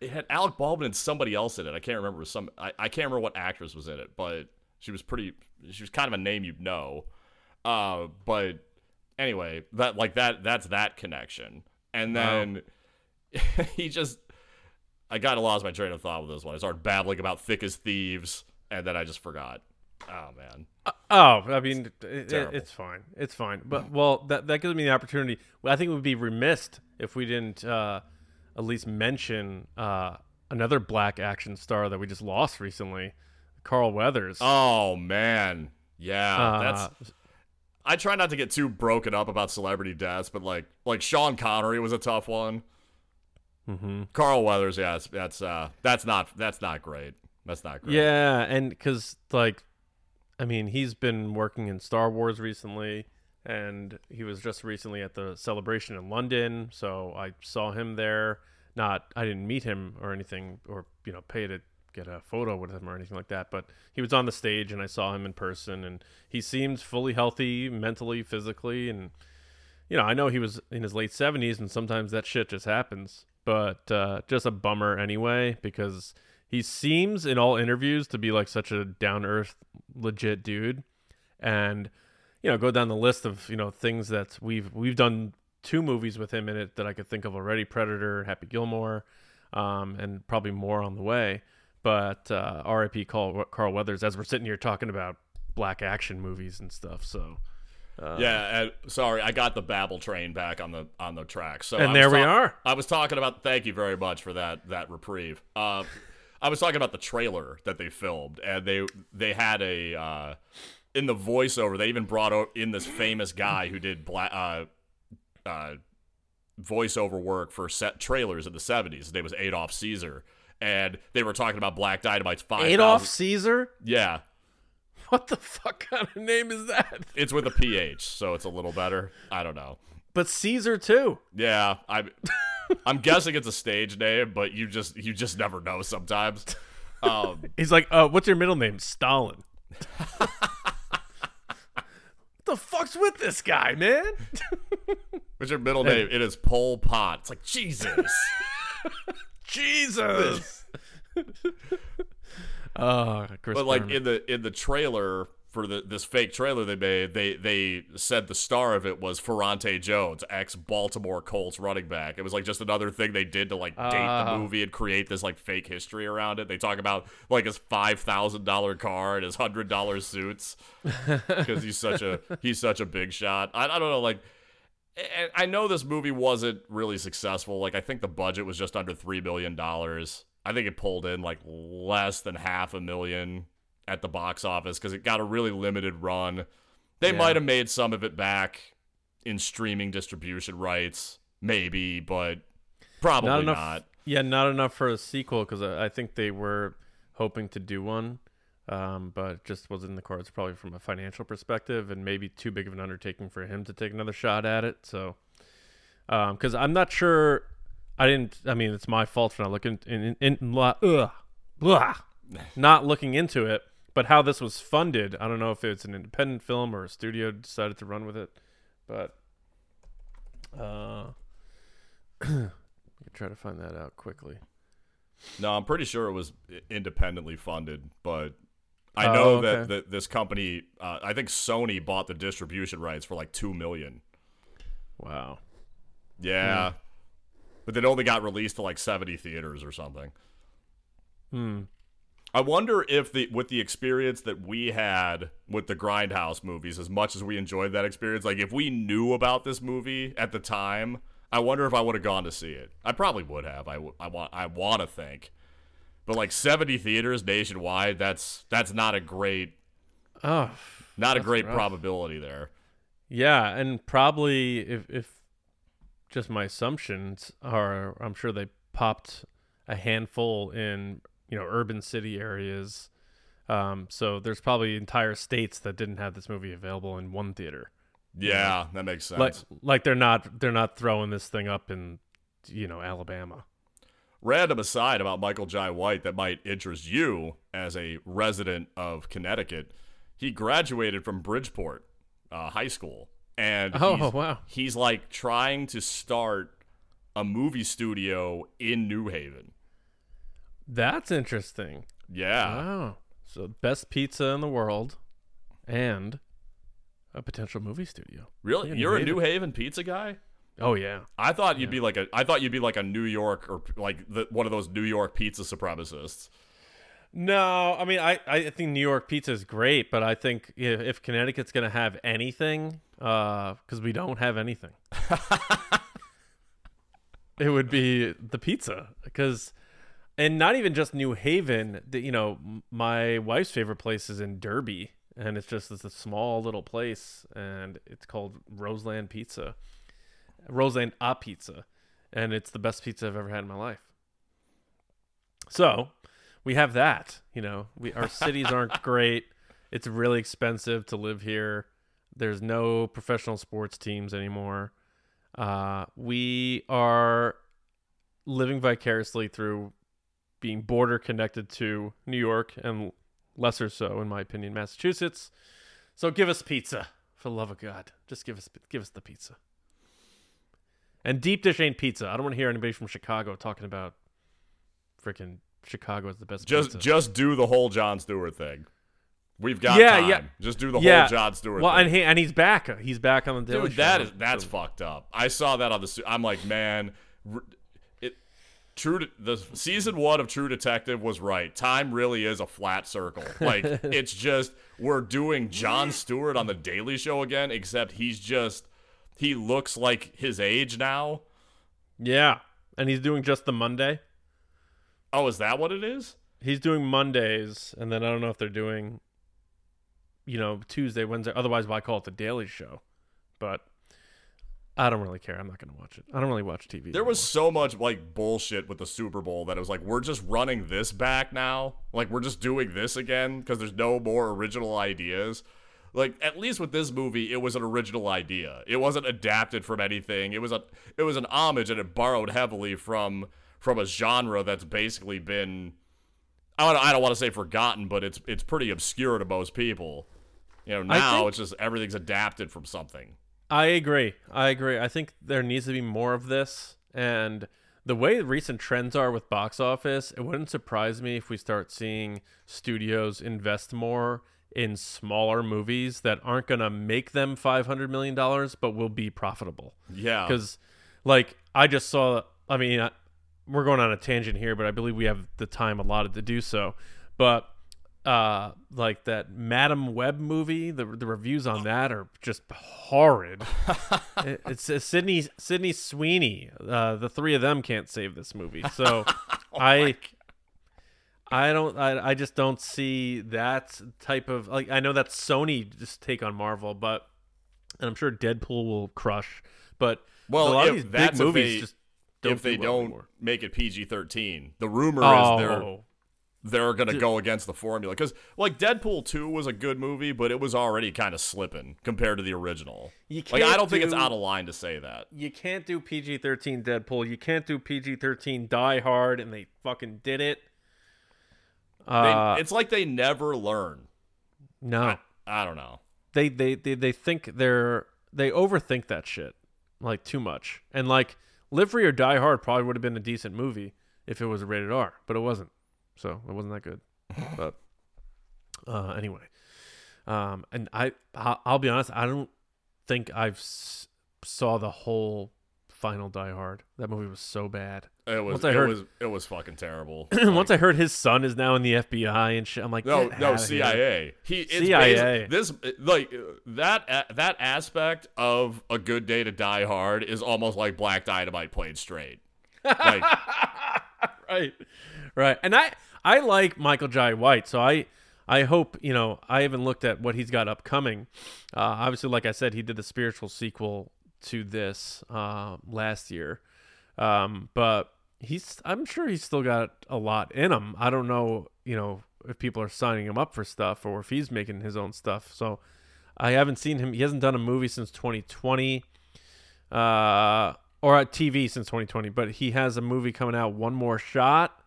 It had Alec Baldwin and somebody else in it. I can't remember some. I, I can't remember what actress was in it, but she was pretty. She was kind of a name you'd know. Uh, but anyway, that like that that's that connection, and Wow. then *laughs* he just. I got lost my train of thought with this one. I started babbling about Thick as Thieves, and then I just forgot. Oh man. Oh, I mean, it, it, it's fine. It's fine. But well, that that gives me the opportunity. I think it would be remiss if we didn't uh, at least mention uh, another black action star that we just lost recently, Carl Weathers. Oh man, yeah. Uh, that's. I try not to get too broken up about celebrity deaths, but like like Sean Connery was a tough one. Mhm. Carl Weathers, yeah, that's that's uh that's not that's not great. That's not great. Yeah, and because like, I mean, he's been working in Star Wars recently, and he was just recently at the celebration in London. So I saw him there. Not, I didn't meet him or anything, or you know, pay to get a photo with him or anything like that. But he was on the stage, and I saw him in person, and he seemed fully healthy, mentally, physically, and you know, I know he was in his late seventies, and sometimes that shit just happens. But uh, just a bummer anyway, because he seems in all interviews to be like such a down earth, legit dude. And you know, go down the list of you know things that we've we've done two movies with him in it that I could think of already: Predator, Happy Gilmore, um, and probably more on the way. But uh, R.I.P. Carl, Carl Weathers, as we're sitting here talking about black action movies and stuff. So uh, Yeah, and sorry, I got the Babel train back on the on the track. So and there we ta- are. I was talking about. Thank you very much for that that reprieve. Uh, I was talking about the trailer that they filmed, and they they had a uh, in the voiceover. They even brought in this famous guy who did black uh, uh, voiceover work for set trailers in the seventies. His name was Adolph Caesar, and they were talking about Black Dynamite's five. Adolph Caesar. Yeah, *laughs* What the fuck kind of name is that? it's with a PH, so it's a little better. I don't know. But Caesar too. Yeah, I'm. I'm guessing it's a stage name, but you just you just never know sometimes. Um, *laughs* He's like, uh, what's your middle name? Stalin. what *laughs* the the fuck's with this guy, man? What's your middle name? It is Pol Pot. It's like Jesus. Jesus. Oh, Chris but like Berman. in the in the trailer for the this fake trailer they made, they they said the star of it was Ferrante Jones, ex Baltimore Colts running back. It was like just another thing they did to like date the Oh. movie and create this like fake history around it. They talk about like his five thousand dollar car and his hundred dollar suits *laughs* because he's such a he's such a big shot. I, I don't know like. I know this movie wasn't really successful. Like I think the budget was just under three million dollars. I think it pulled in like less than half a million at the box office because it got a really limited run. They Yeah. might have made some of it back in streaming distribution rights, maybe, but probably not not. enough. Yeah, not enough for a sequel because I, I think they were hoping to do one, um, but just wasn't in the cards probably from a financial perspective, and maybe too big of an undertaking for him to take another shot at it. So, because I'm not sure, I didn't. I mean, it's my fault for not looking in, in, in la- ugh, blah, not looking into it. But how this was funded, I don't know if it's an independent film or a studio decided to run with it, but. Uh, *clears throat* I can try to find that out quickly. No, I'm pretty sure it was independently funded, but I Oh, know that, okay. that this company, uh, I think Sony bought the distribution rights for like two million. Wow. Yeah, Hmm. But it only got released to like 70 theaters or something. Hmm. I wonder if the with the experience that we had with the Grindhouse movies, as much as we enjoyed that experience, like if we knew about this movie at the time, I wonder if I would have gone to see it. I probably would have. I, I want I want to think, but like seventy theaters nationwide, that's that's not a great Oh, not a great rough. probability there. yeah, and probably if if just my assumptions are, I'm sure they popped a handful in you know urban city areas. Um, so there's probably entire states that didn't have this movie available in one theater. Yeah, that makes sense. Like like they're not they're not throwing this thing up in you know Alabama. Random aside about Michael Jai White that might interest you as a resident of Connecticut. He graduated from Bridgeport uh, High School, and Oh, he's, wow. he's like trying to start a movie studio in New Haven. That's interesting. Yeah, Wow. So best pizza in the world and a potential movie studio. really? Yeah, You're a Haven. New Haven pizza guy? Oh yeah. I thought you'd be like a. I thought you'd be like a New York or like the, one of those New York pizza supremacists. No, I mean I, I think New York pizza is great, but I think if, if Connecticut's gonna have anything, uh, because we don't have anything, *laughs* it would be the pizza. Because, and not even just New Haven. The, you know, my wife's favorite place is in Derby, and it's just this a small little place, and it's called Roseland Pizza, Roseland Apizza, and it's the best pizza I've ever had in my life. So, we have that. You know, we our cities aren't *laughs* great. It's really expensive to live here. There's no professional sports teams anymore. Uh, we are living vicariously through being border connected to New York and lesser so, in my opinion, Massachusetts. So give us pizza, for the love of God. Just give us give us the pizza. And deep dish ain't pizza. I don't want to hear anybody from Chicago talking about freaking Chicago is the best Just pizza. just do the whole Jon Stewart thing. We've got Yeah, time. yeah. Just do the Yeah. whole Jon Stewart well, thing. and he and he's back. He's back on the Daily Dude, Show. is that's So- fucked up. I saw that on the. I'm like, man, it. True, the season one of True Detective was right. Time really is a flat circle. *laughs* Like it's just we're doing Jon Stewart on the Daily Show again, except he's just he looks like his age now. yeah, and he's doing just the Monday. Oh, is that what it is? He's doing Mondays, and then I don't know if they're doing, you know, Tuesday, Wednesday. Otherwise, why call it the Daily Show? But I don't really care. I'm not going to watch it. I don't really watch TV. There was so much like bullshit with the Super Bowl that it was like we're just running this back now. Like we're just doing this again because there's no more original ideas. Like at least with this movie, it was an original idea. It wasn't adapted from anything. It was a it was an homage and it borrowed heavily from from a genre that's basically been I don't, I don't want to say forgotten, but it's it's pretty obscure to most people. You know, now it's just everything's adapted from something. I agree. I agree. I think there needs to be more of this. And the way recent trends are with box office, it wouldn't surprise me if we start seeing studios invest more in smaller movies that aren't going to make them $500 million, but will be profitable. Yeah. Because, like, I just saw, I mean, I, we're going on a tangent here, but I believe we have the time allotted to do so. But, uh, like that Madame Web movie, the the reviews on that are just horrid. *laughs* It- it's uh, Sydney Sydney Sweeney. Uh, the three of them can't save this movie. So *laughs* I I don't I, I just don't see that type of like I know that's Sony just take on Marvel, but and I'm sure Deadpool will crush. But Well, a lot of these big movies they- just don't if they do well don't anymore. make it PG thirteen, the rumor Oh, is they're they're gonna go against the formula because like Deadpool two was a good movie, but it was already kind of slipping compared to the original. you Like I can't don't think it's out of line to say that. you can't do PG thirteen Deadpool. You can't do PG thirteen Die Hard, and they fucking did it. They, Uh, it's like they never learn. no, I, I don't know. they, they they they think they're they overthink that shit like too much. And like Live Free or Die Hard probably would have been a decent movie if it was a rated R, but it wasn't. So it wasn't that good. *laughs* but uh, anyway, um, and I I'll be honest, I don't think I've s- saw the whole final Die Hard. That movie was so bad. It was Once I it was it was fucking terrible. *clears throat* Once I heard his son is now in the FBI and shit, I'm like, No, no, outta here." CIA. He it's CIA. basi- This like that a- that aspect of a good day to die hard is almost like Black Dynamite played straight. Like *laughs* right, right. And I I like Michael Jai White, so I I hope you know I haven't looked at what he's got upcoming. Uh, obviously, like I said, he did the spiritual sequel to this uh, last year, um, but he's I'm sure he's still got a lot in him. I don't know, you know, if people are signing him up for stuff or if he's making his own stuff. So I haven't seen him. He hasn't done a movie since 2020. Uh, or at TV since 2020, but he has a movie coming out, One More Shot.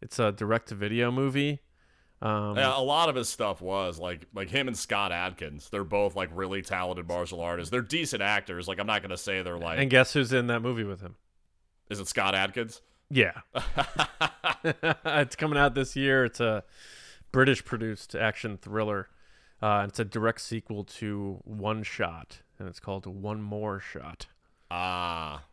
It's a direct to video movie. Um, yeah, a lot of his stuff was like like him and Scott Adkins. They're both like really talented martial artists. They're decent actors. Like I'm not gonna say they're like and guess who's in that movie with him? is it Scott Adkins? Yeah. *laughs* *laughs* it's coming out this year. It's a British produced action thriller. Uh, it's a direct sequel to One Shot, and it's called One More Shot. Ah,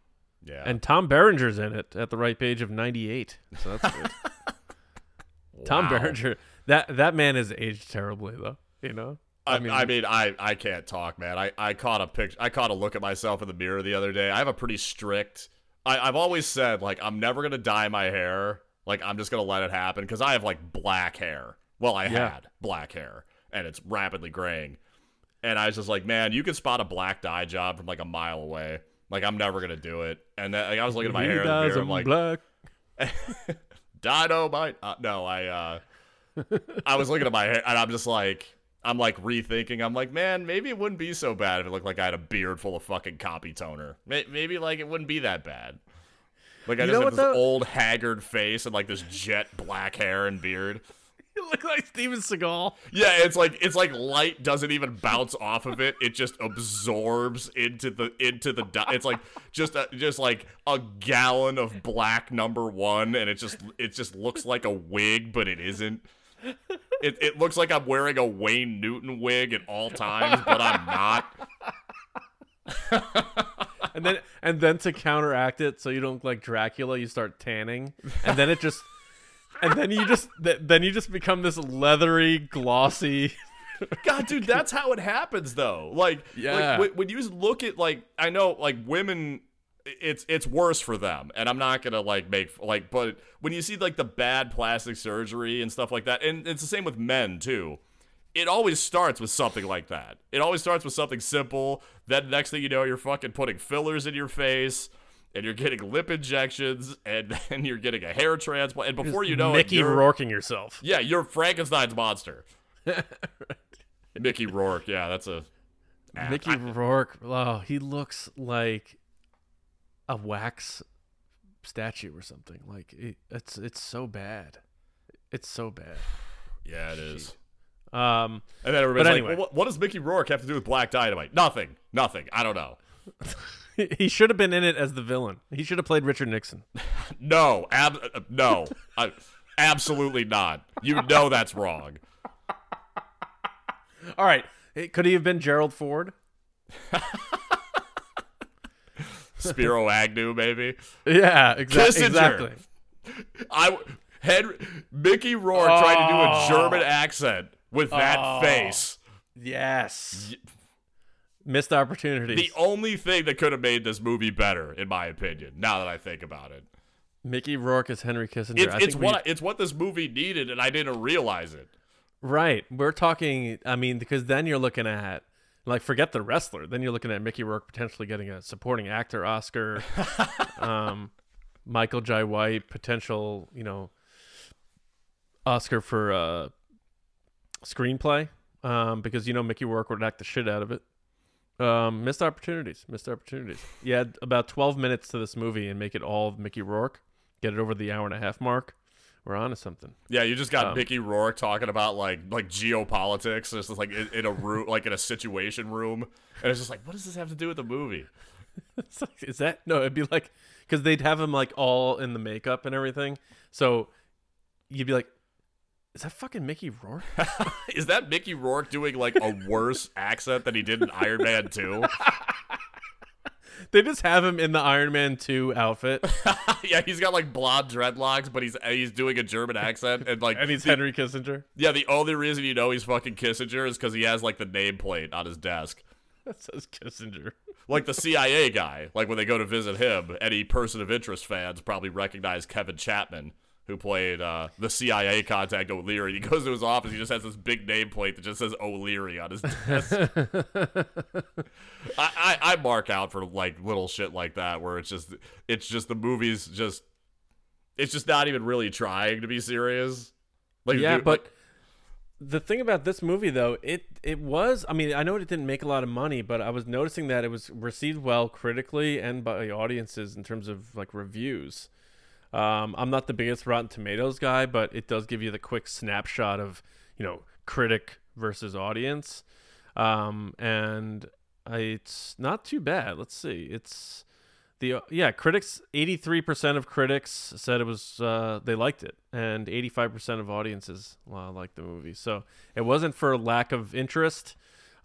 yeah. And Tom Berenger's in it at the ripe age of 98. So that's good. *laughs* Tom Wow. Berenger, that that man has aged terribly, though. You know, I, mean, I mean, I, I can't talk, man. I, I caught a picture. I caught a look at myself in the mirror the other day. I have a pretty strict. I, I've always said like I'm never gonna dye my hair. Like I'm just gonna let it happen because I have like black hair. Well, I Yeah. had black hair, and it's rapidly graying. And I was just like, man, you can spot a black dye job from like a mile away. Like I'm never gonna do it. And then like, I was looking at my He hair in the mirror. I'm like, black. *laughs* dynamite. Uh, no, I uh, I was looking at my hair and I'm just like, I'm like rethinking. I'm like, man, maybe it wouldn't be so bad if it looked like I had a beard full of fucking copy toner. Maybe like it wouldn't be that bad. Like I You just know have this though? old haggard face and like this jet black hair and beard. *laughs* You look like Steven Seagal. Yeah, it's like it's like light doesn't even bounce off of it. It just absorbs into the into the. di- It's like just a, just like a gallon of black number one, and it just it just looks like a wig, but it isn't. It it looks like I'm wearing a Wayne Newton wig at all times, but I'm not. *laughs* and then and then to counteract it so you don't look like Dracula, you start tanning, and then it just and then you just then you just become this leathery, glossy. *laughs* God, dude, that's how it happens, though. Like, Yeah. like when, when you look at like, I know like women, it's it's worse for them, and I'm not gonna like make like, but when you see like the bad plastic surgery and stuff like that, and it's the same with men too. It always starts with something like that. It always starts with something simple. Then next thing you know, you're fucking putting fillers in your face. And you're getting lip injections, and *laughs* then you're getting a hair transplant, and before you know Mickey it, you're, Rourking yourself. yeah, you're Frankenstein's monster. *laughs* Mickey Rourke. Yeah, that's a. Mickey I- Rourke. Oh, he looks like a wax statue or something. Like it, it's it's so bad. It's so bad. yeah, it is. Um, And then everybody's anyway. like, well, what, does Mickey Rourke have to do with Black Dynamite? Nothing. Nothing. I don't know. *laughs* he should have been in it as the villain. He should have played Richard Nixon. *laughs* No. Ab- uh, no. I, absolutely not. You know that's wrong. All right, could he have been Gerald Ford? *laughs* Spiro Agnew, maybe. *laughs* Yeah, exa- Kissinger. exactly. I Henry, Mickey Rourke tried to do a Oh. German accent with that Oh. face. Yes. Missed opportunities. The only thing that could have made this movie better, in my opinion, now that I think about it. Mickey Rourke as Henry Kissinger. It's, I it's we- what it's what this movie needed, and I didn't realize it. Right. We're talking, I mean, because then you're looking at, like, forget the wrestler. Then you're looking at Mickey Rourke potentially getting a supporting actor Oscar. *laughs* um, Michael Jai White, potential, you know, Oscar for uh, screenplay. Um, because, you know, Mickey Rourke would act the shit out of it. Um, missed opportunities. Missed opportunities. You had about 12 minutes to this movie and make it all of Mickey Rourke. Get it over the hour and a half mark. We're on to something. Yeah, you just got Um, Mickey Rourke talking about like like geopolitics, just like in, in a room, like in a situation room, and it's just like, what does this have to do with the movie? *laughs* Like, is that no? It'd be like because they'd have him like all in the makeup and everything. So you'd be like, is that fucking Mickey Rourke? *laughs* Is that Mickey Rourke doing like a worse accent than he did in Iron Man 2? *laughs* they just have him in the Iron Man two outfit, *laughs* yeah, he's got like blonde dreadlocks, but he's he's doing a German accent, and like and he's the- Henry Kissinger. Yeah, the only reason you know he's fucking Kissinger is because he has like the nameplate on his desk. That says Kissinger. Like the CIA guy, like when they go to visit him, any person of interest fans probably recognize Kevin Chapman, who played uh, the CIA contact O'Leary. He goes to his office, he just has this big nameplate that just says O'Leary on his desk. *laughs* I, I, I mark out for like little shit like that where it's just it's just the movie's just it's just not even really trying to be serious. Like yeah, dude, but the thing about this movie though, it it was. I mean, I know it didn't make a lot of money, but I was noticing that it was received well critically and by audiences in terms of like reviews. Um, I'm not the biggest Rotten Tomatoes guy, but it does give you the quick snapshot of you know critic versus audience, um, and I, it's not too bad. Let's see, it's the yeah critics. 83% of critics said it was uh, they liked it, and 85% of audiences uh, liked the movie. So it wasn't for lack of interest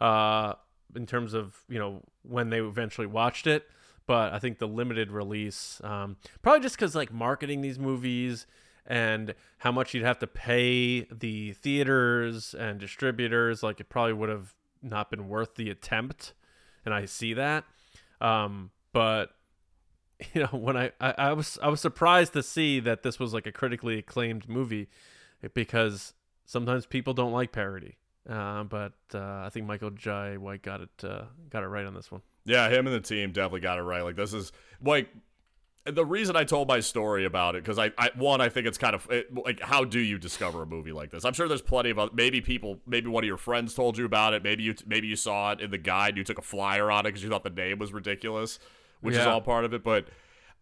uh, in terms of you know when they eventually watched it but I think the limited release, um, probably just because like marketing these movies and how much you'd have to pay the theaters and distributors, like it probably would have not been worth the attempt. And I see that, um, but *laughs* you know when I, I I was I was surprised to see that this was like a critically acclaimed movie because sometimes people don't like parody. Uh, but uh, I think Michael Jai White got it uh, got it right on this one. Yeah, him and the team definitely got it right. Like this is like the reason I told my story about it because I, I one I think it's kind of it, like how do you discover a movie like this? I'm sure there's plenty of other, maybe people maybe one of your friends told you about it. Maybe you maybe you saw it in the guide. You took a flyer on it because you thought the name was ridiculous, which is all part of it. But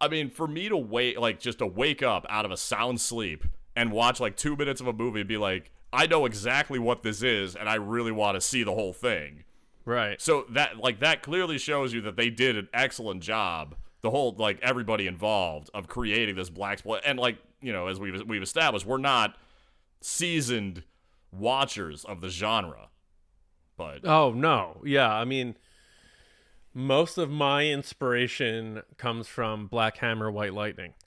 I mean, for me to wait like just to wake up out of a sound sleep and watch like two minutes of a movie and be like, I know exactly what this is and I really want to see the whole thing. Right. So that like that clearly shows you that they did an excellent job. The whole like everybody involved of creating this black split and like you know as we've we've established we're not seasoned watchers of the genre, but Oh no. Yeah, I mean most of my inspiration comes from Black Hammer White Lightning. *laughs*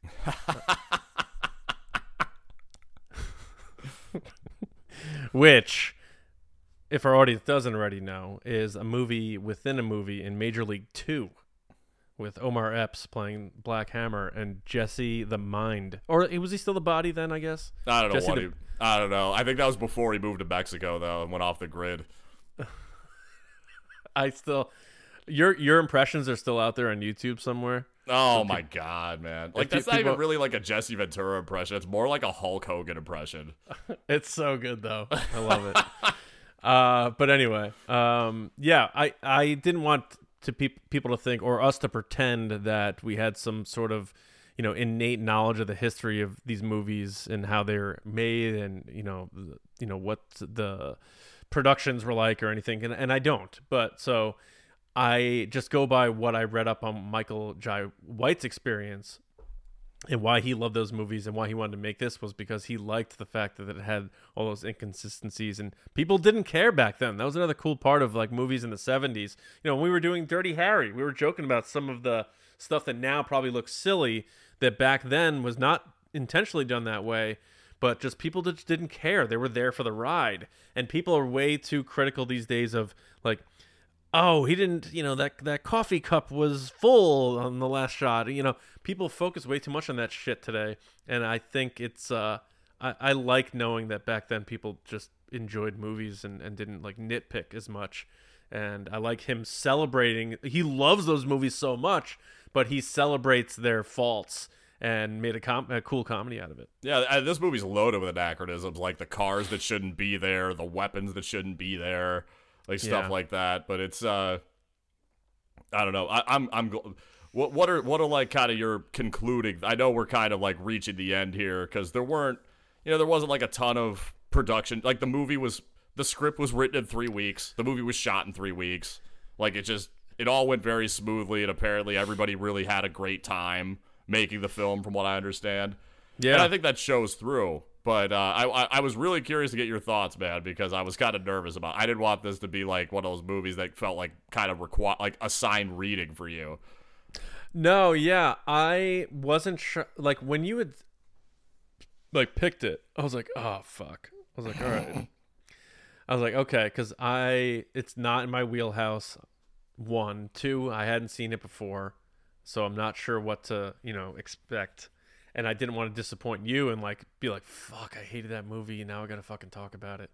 Which if our audience doesn't already know is a movie within a movie in Major League 2 with Omar Epps playing Black Hammer and Jesse the Mind. Or was he still the body then, I guess? I don't know Jesse what the- he. I don't know. I think that was before he moved to Mexico though and went off the grid. *laughs* I still your your impressions are still out there on YouTube somewhere. Oh my god, man! Like that's not even really like a Jesse Ventura impression. It's more like a Hulk Hogan impression. *laughs* It's so good though. I love it. *laughs* uh, but anyway, um, yeah, I I didn't want to peop people to think or us to pretend that we had some sort of you know innate knowledge of the history of these movies and how they're made and you know you know what the productions were like or anything. And, and I don't. But so I just go by what I read up on Michael Jai White's experience and why he loved those movies and why he wanted to make this was because he liked the fact that it had all those inconsistencies and people didn't care back then. That was another cool part of like movies in the 70s. You know, when we were doing Dirty Harry, we were joking about some of the stuff that now probably looks silly that back then was not intentionally done that way, but just people just didn't care. They were there for the ride. And people are way too critical these days of like oh he didn't you know that that coffee cup was full on the last shot. You know people focus way too much on that shit today and i think it's uh i, I like knowing that back then people just enjoyed movies and, and didn't like nitpick as much. And i like him celebrating he loves those movies so much but he celebrates their faults and made a, com- a cool comedy out of it. Yeah, this movie's loaded with anachronisms, like the cars that shouldn't be there, the weapons that shouldn't be there, like stuff Yeah. like that. But it's, uh, I don't know. I, I'm, I'm. What, what are, what are like kind of your concluding? I know we're kind of like reaching the end here because there weren't, you know, there wasn't like a ton of production. Like the movie was, the script was written in three weeks. The movie was shot in three weeks. Like it just, it all went very smoothly, and apparently everybody really had a great time making the film, from what I understand. yeah And I think that shows through. But uh, I, I was really curious to get your thoughts, man, because I was kind of nervous about. I didn't want this to be like one of those movies that felt like kind of require like assigned reading for you. No, yeah, I wasn't sure. Like when you had like picked it, I was like, oh fuck. I was like, all right. I was like, okay, because I it's not in my wheelhouse. One, two, I hadn't seen it before, so I'm not sure what to you know expect, and I didn't want to disappoint you and like be like, fuck, I hated that movie, now I gotta fucking talk about it.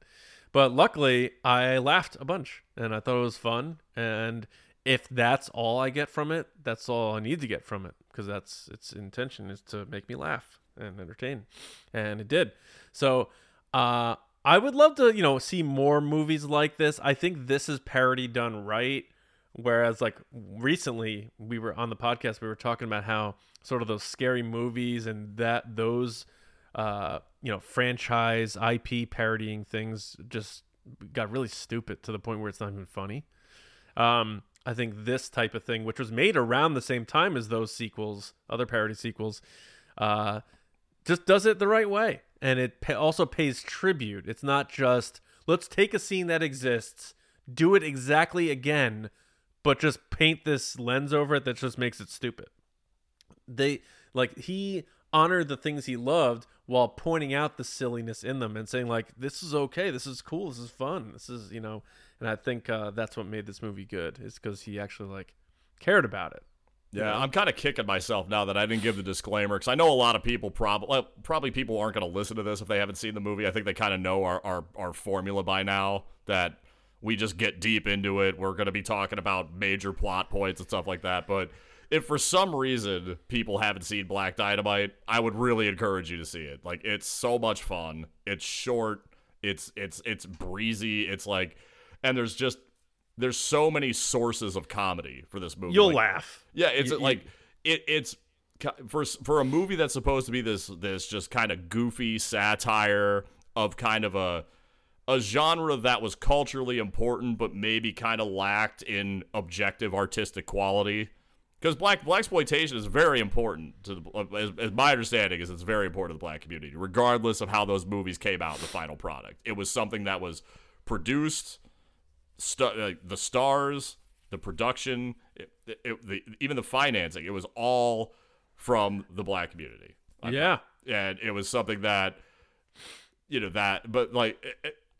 But luckily, I laughed a bunch, and I thought it was fun, and if that's all I get from it, that's all I need to get from it because that's its intention is to make me laugh and entertain, and it did. So, uh, I would love to, you know, see more movies like this. I think this is parody done right. Whereas, like recently, we were on the podcast, we were talking about how sort of those scary movies and that those, uh, you know, franchise IP parodying things just got really stupid to the point where it's not even funny. Um, I think this type of thing, which was made around the same time as those sequels, other parody sequels, uh, just does it the right way, and it pa- also pays tribute. It's not just let's take a scene that exists, do it exactly again, but just paint this lens over it that just makes it stupid. They like he honored the things he loved while pointing out the silliness in them and saying like this is okay, this is cool, this is fun, this is you know. And I think uh, that's what made this movie good is because he actually like cared about it. Yeah, I'm kind of kicking myself now that I didn't give the disclaimer because I know a lot of people probably probably people aren't going to listen to this if they haven't seen the movie. I think they kind of know our, our our formula by now that we just get deep into it. We're going to be talking about major plot points and stuff like that. But if for some reason people haven't seen Black Dynamite, I would really encourage you to see it. Like it's so much fun. It's short. It's it's it's breezy. It's like, and there's just there's so many sources of comedy for this movie. You'll Like, laugh. yeah, it's You- you- like it. It's for for a movie that's supposed to be this this just kind of goofy satire of kind of a a genre that was culturally important but maybe kind of lacked in objective artistic quality. Because black blaxploitation is very important to the, as, as my understanding is, it's very important to the black community, regardless of how those movies came out the final product. It was something that was produced, uh, the stars, the production, it, it, the, even the financing. It was all from the black community. Yeah. and it was something that you know that but like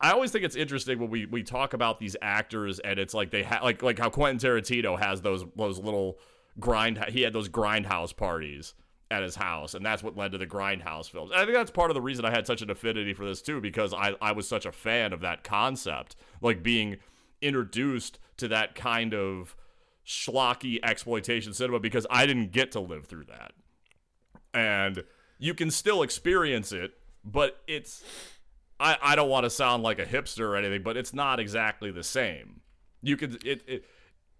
i always think it's interesting when we we talk about these actors and it's like they have like like how quentin tarantino has those those little grind he had those grindhouse parties at his house and that's what led to the grindhouse films. And i think that's part of the reason i had such an affinity for this too because i i was such a fan of that concept like being introduced to that kind of schlocky exploitation cinema because i didn't get to live through that. And you can still experience it, but it's I, I don't want to sound like a hipster or anything, but it's not exactly the same. You could it, it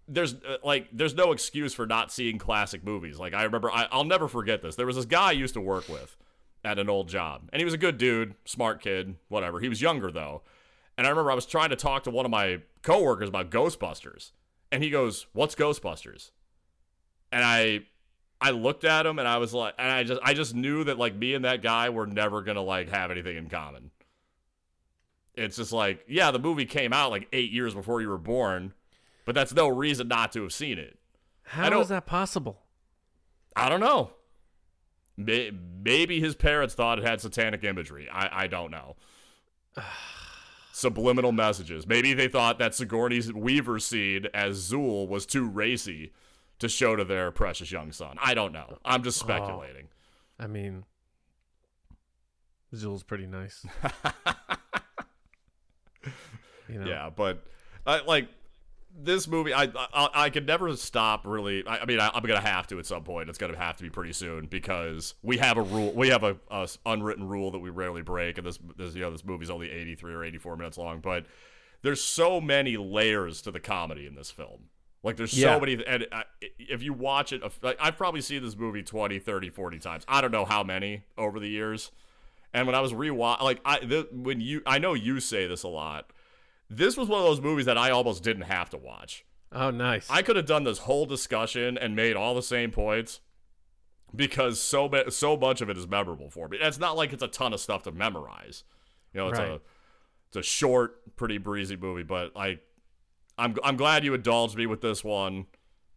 there's uh, like there's no excuse for not seeing classic movies. Like I remember, I, I'll never forget this. There was this guy I used to work with at an old job, and he was a good dude, smart kid, whatever. He was younger though, and I remember I was trying to talk to one of my coworkers about Ghostbusters, and he goes, "What's Ghostbusters?" And I I looked at him and I was like, and I just I just knew that like me and that guy were never gonna like have anything in common. It's just like, yeah, the movie came out like eight years before you were born, but that's no reason not to have seen it. How is that possible? I don't know. Maybe his parents thought it had satanic imagery. I, I don't know. *sighs* Subliminal messages. Maybe they thought that Sigourney's Weaver scene as Zuul was too racy to show to their precious young son. I don't know. I'm just oh. speculating. I mean, Zuul's pretty nice. *laughs* you know? Yeah, but I like this movie. I I, I could never stop. Really, I, I mean, I, I'm gonna have to at some point. It's gonna have to be pretty soon because we have a rule. We have a unwritten rule that we rarely break, and this this you know this movie's only 83 or 84 minutes long, but there's so many layers to the comedy in this film. Like there's Yeah. so many and uh, if you watch it like, I've probably seen this movie 20, 30, 40 times. I don't know how many over the years. And when I was rewatch like I th- when you I know you say this a lot. This was one of those movies that I almost didn't have to watch. Oh, nice. I could have done this whole discussion and made all the same points because so ma- so much of it is memorable for me. It's not like it's a ton of stuff to memorize. You know, it's a it's a short, pretty breezy movie, but like I'm I'm glad you indulged me with this one.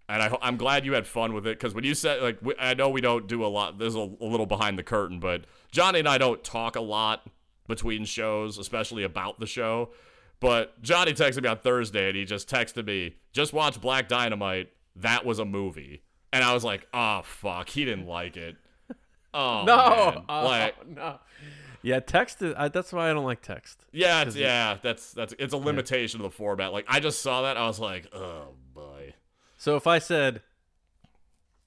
And I, I'm glad you had fun with it because when you said like we, I know we don't do a lot. There's a, a little behind the curtain, but Johnny and I don't talk a lot between shows, especially about the show. But Johnny texted me on Thursday and he just texted me, just watch Black Dynamite. That was a movie. And I was like, oh, fuck. He didn't like it. *laughs* Oh, no, oh, like, no. Yeah, text. Is, I, that's why I don't like text. yeah, it's, yeah, that's, that's, it's a limitation of the format. Like, I just saw that. I was like, oh, boy. So if I said,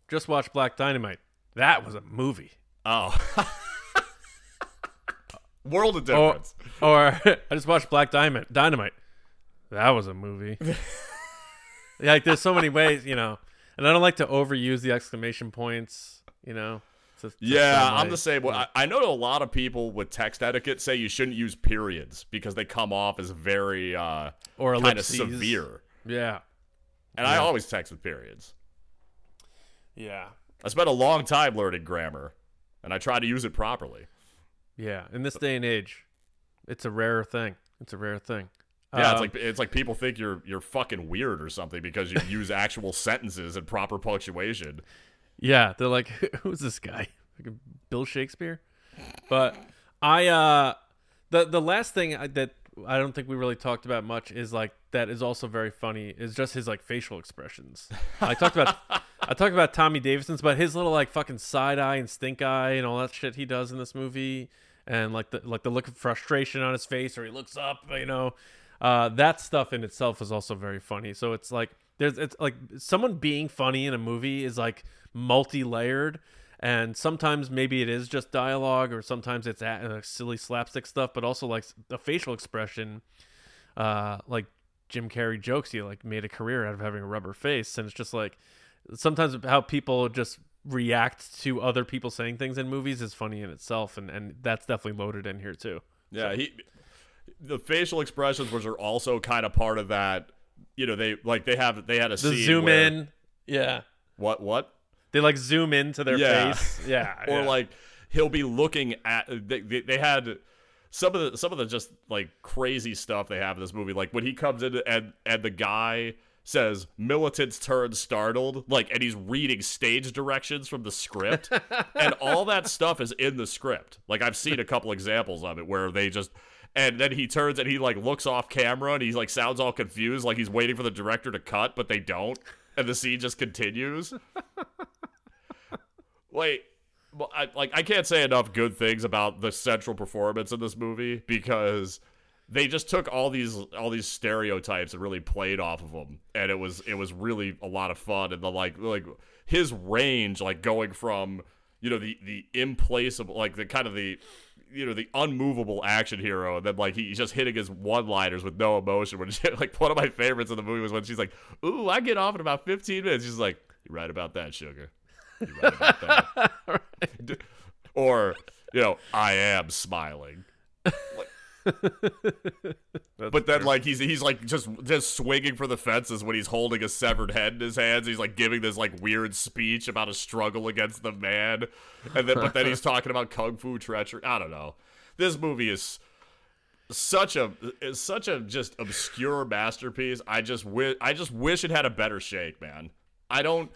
just watch Black Dynamite, that was a movie. Oh. *laughs* World of Or, difference. *laughs* or I just watched Black Diamond Dynamite. That was a movie. *laughs* like there's so many ways, you know. And I don't like to overuse the exclamation points, you know. to- to Yeah, I'm the same way. I, I know a lot of people with text etiquette say you shouldn't use periods because they come off as very uh, Or kind of severe. Yeah. And I always text with periods. Yeah. I spent a long time learning grammar, and I try to use it properly. Yeah. In this day and age, it's a rare thing. It's a rare thing. Yeah, it's Um, like it's like people think you're you're fucking weird or something because you use *laughs* actual sentences and proper punctuation. Yeah, they're like, *laughs* who's this guy? Like Bill Shakespeare? But I uh the the last thing I, that I don't think we really talked about much is like that is also very funny is just his like facial expressions. I talked about *laughs* I talked about Tommy Davidson's, but his little like fucking side eye and stink eye and all that shit he does in this movie, and like the like the look of frustration on his face or he looks up, you know, uh, that stuff in itself is also very funny. So it's like there's it's like someone being funny in a movie is like multi-layered and sometimes maybe it is just dialogue or sometimes it's at, uh, silly slapstick stuff but also like the facial expression uh like jim carrey jokes he like made a career out of having a rubber face and it's just like sometimes how people just react to other people saying things in movies is funny in itself and and that's definitely loaded in here too Yeah, he the facial expressions which are also kind of part of that. You know, they like they have they had a the scene zoom where- in yeah What what? they like zoom into their Yeah. face *laughs* yeah or yeah. like he'll be looking at they, they, they had some of the some of the just like crazy stuff they have in this movie like when he comes in and and the guy says militants turn startled like and he's reading stage directions from the script. *laughs* And all that stuff is in the script. Like i've seen a couple examples of it where they just and then he turns and he like looks off camera and he's like sounds all confused like he's waiting for the director to cut but they don't. And the scene just continues. *laughs* Wait, well, I, like I can't say enough good things about the central performance in this movie because they just took all these all these stereotypes and really played off of them, and it was it was really a lot of fun. And the like like his range, like going from you know the the implaceable, like the kind of the you know the unmovable action hero, and then like he's just hitting his one liners with no emotion. When she, *laughs* like one of my favorites in the movie was when she's like, "Ooh, I get off in about 15 minutes." She's like, "You're right about that, sugar. You're right about that." *laughs* right. *laughs* Or you know, I am smiling. *laughs* but then, like he's he's like just just swinging for the fences when he's holding a severed head in his hands. He's like giving this like weird speech about a struggle against the man, and then but then he's *laughs* talking about kung fu treachery. I don't know. This movie is such a is such a just obscure masterpiece. I just wish I just wish it had a better shake, man. I don't.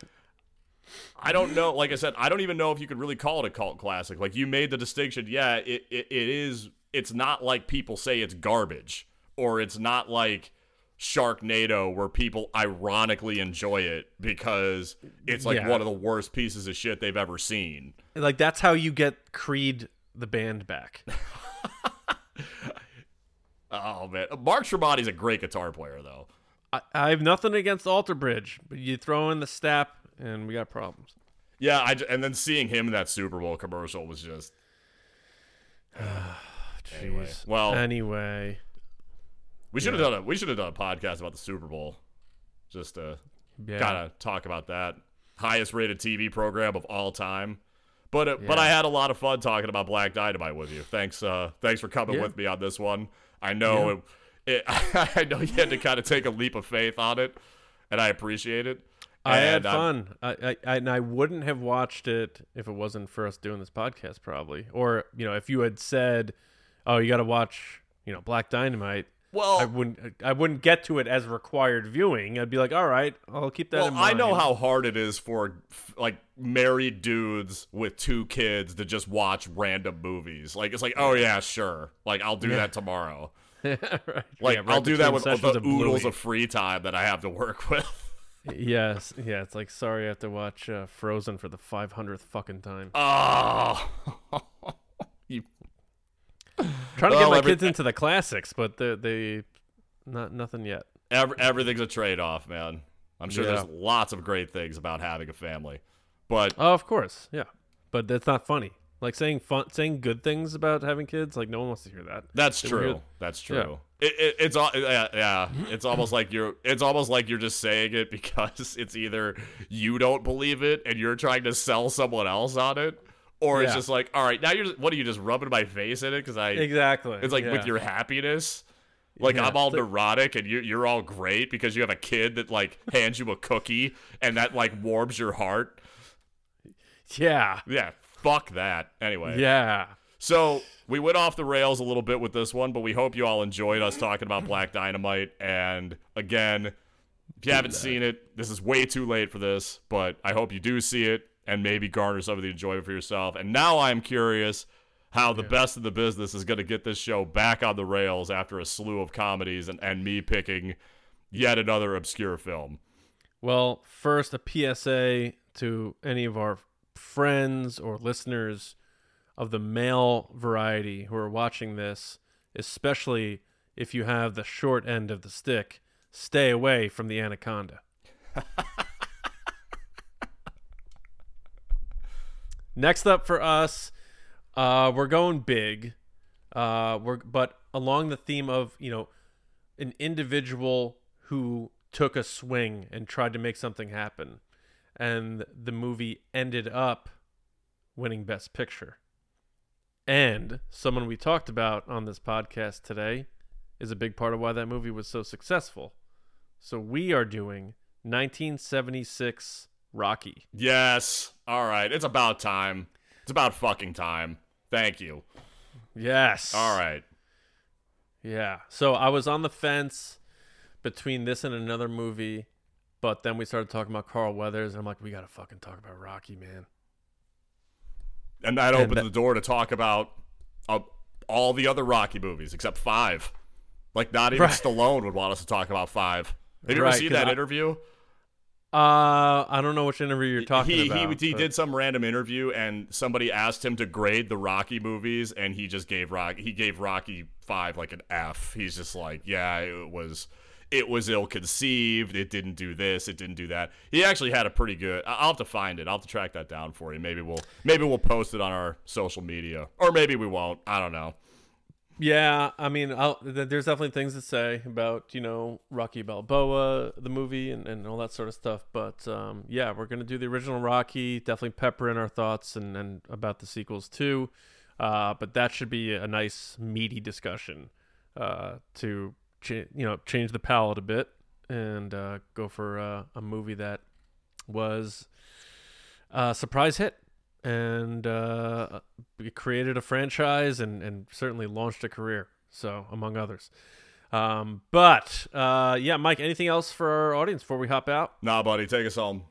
I don't know. Like I said, I don't even know if you could really call it a cult classic. Like you made the distinction. Yeah, it, it, it is it's not like people say it's garbage or it's not like Sharknado where people ironically enjoy it because it's like Yeah. one of the worst pieces of shit they've ever seen. Like that's how you get Creed the band back. *laughs* Oh man, Mark Tremonti's a great guitar player though. I, I have nothing against Alter Bridge, but you throw in the Stapp and we got problems. Yeah, I and then seeing him in that Super Bowl commercial was just *sighs* *sighs* *sighs* Anyway. Jeez. Well- anyway, we should have done a we should have done a podcast about the Super Bowl, just to yeah. kind of talk about that highest rated TV program of all time. But uh, but I had a lot of fun talking about Black Dynamite with you. Thanks uh thanks for coming Yeah. with me on this one. I know it, it *laughs* I know you had to kind of take a leap of faith on it, and I appreciate it. I had And I'm- fun. I, I, I and I wouldn't have watched it if it wasn't for us doing this podcast, probably. Or you know, if you had said, "Oh, you got to watch," you know, Black Dynamite. Well, I wouldn't. I wouldn't get to it as required viewing. I'd be like, "All right, I'll keep that well, in mind. I know how hard it is for like married dudes with two kids to just watch random movies. Like it's like, oh yeah, sure. Like I'll do Yeah. that tomorrow. *laughs* right. Like Yeah, right I'll do that with the of oodles of free time that I have to work *laughs* with. Yes, yeah. It's like, sorry, I have to watch uh, Frozen for the five hundredth fucking time. Oh, *laughs* you Trying to well, get my every- kids into the classics, but they, they not nothing yet. Every, everything's a trade off, man. I'm sure Yeah. there's lots of great things about having a family, but Oh, of course, yeah. But that's not funny. Like saying fun, saying good things about having kids. Like no one wants to hear that. that's They true. would- That's true. It, it, it's all yeah, yeah. It's almost like you're. It's almost like you're just saying it *laughs* because it's either you don't believe it and you're trying to sell someone else on it, or it's just like, all right, now you're. What are you just rubbing my face in it? Because I. Exactly. It's like with your happiness. Like Yeah, I'm all neurotic and you're you're all great because you have a kid that like hands you a cookie and that like warms your heart. Yeah. Yeah, fuck that. Anyway. Yeah. So we went off the rails a little bit with this one, but we hope you all enjoyed us talking about Black Dynamite. And again, if you haven't seen it, this is way too late for this, but I hope you do see it and maybe garner some of the enjoyment for yourself. And now I'm curious how the best of the business is going to get this show back on the rails after a slew of comedies and, and me picking yet another obscure film. Well, first a PSA to any of our friends or listeners of the male variety who are watching this, especially if you have the short end of the stick, stay away from the anaconda. *laughs* Next up for us, uh, we're going big. Uh, we're but along the theme of you know an individual who took a swing and tried to make something happen, and the movie ended up winning Best Picture. And someone we talked about on this podcast today is a big part of why that movie was so successful. So we are doing 1976 Rocky. Yes. All right. It's about time. It's about fucking time. Thank you. Yes. All right. Yeah. So I was on the fence between this and another movie, but then we started talking about Carl Weathers, and I'm like, we gotta fucking talk about Rocky, man. And that And opens that- the door to talk about uh, all the other Rocky movies except five. Like not even Right. Stallone would want us to talk about five. Have you Right, ever seen that I- interview? Uh, I don't know which interview you're talking he, about. He, he did some random interview and somebody asked him to grade the Rocky movies and he just gave Rocky he gave Rocky five like an F. He's just like, yeah, it was it was ill conceived. It didn't do this. It didn't do that. He actually had a pretty good. I'll have to find it. I'll have to track that down for you. Maybe we'll maybe we'll post it on our social media, or maybe we won't. I don't know. Yeah, I mean, I'll, there's definitely things to say about you know Rocky Balboa, the movie, and, and all that sort of stuff. But um, yeah, we're gonna do the original Rocky. Definitely pepper in our thoughts and, and about the sequels too. Uh, but that should be a nice meaty discussion uh, to you know change the palette a bit and uh, go for a movie that was a surprise hit and uh, created a franchise and, and certainly launched a career. So among others. Um, but uh, yeah, Mike, anything else for our audience before we hop out? Nah, buddy, take us home.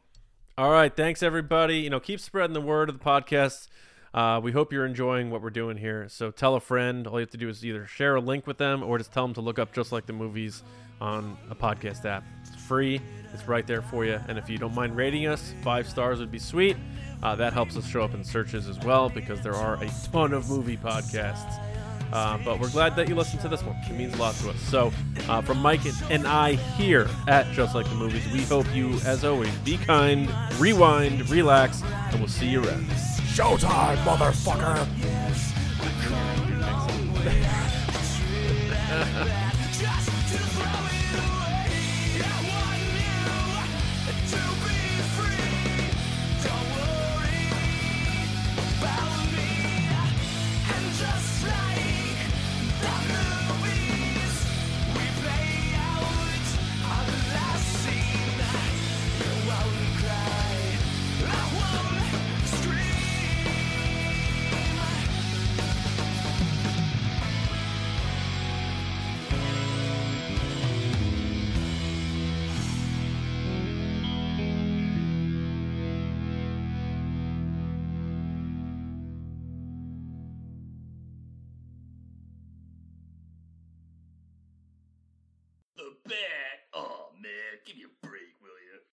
All right, thanks everybody. You know, keep spreading the word of the podcast. Uh, we hope you're enjoying what we're doing here. So tell a friend. All you have to do is either share a link with them or just tell them to look up just like the movies on a podcast app. It's free. It's right there for you. And if you don't mind rating us, five stars would be sweet. Uh, that helps us show up in searches as well because there are a ton of movie podcasts. Uh, but we're glad that you listened to this one. It means a lot to us. So, uh, from Mike and I here at Just Like the Movies, we hope you, as always, be kind, rewind, relax, and we'll see you around. Showtime, motherfucker. *laughs*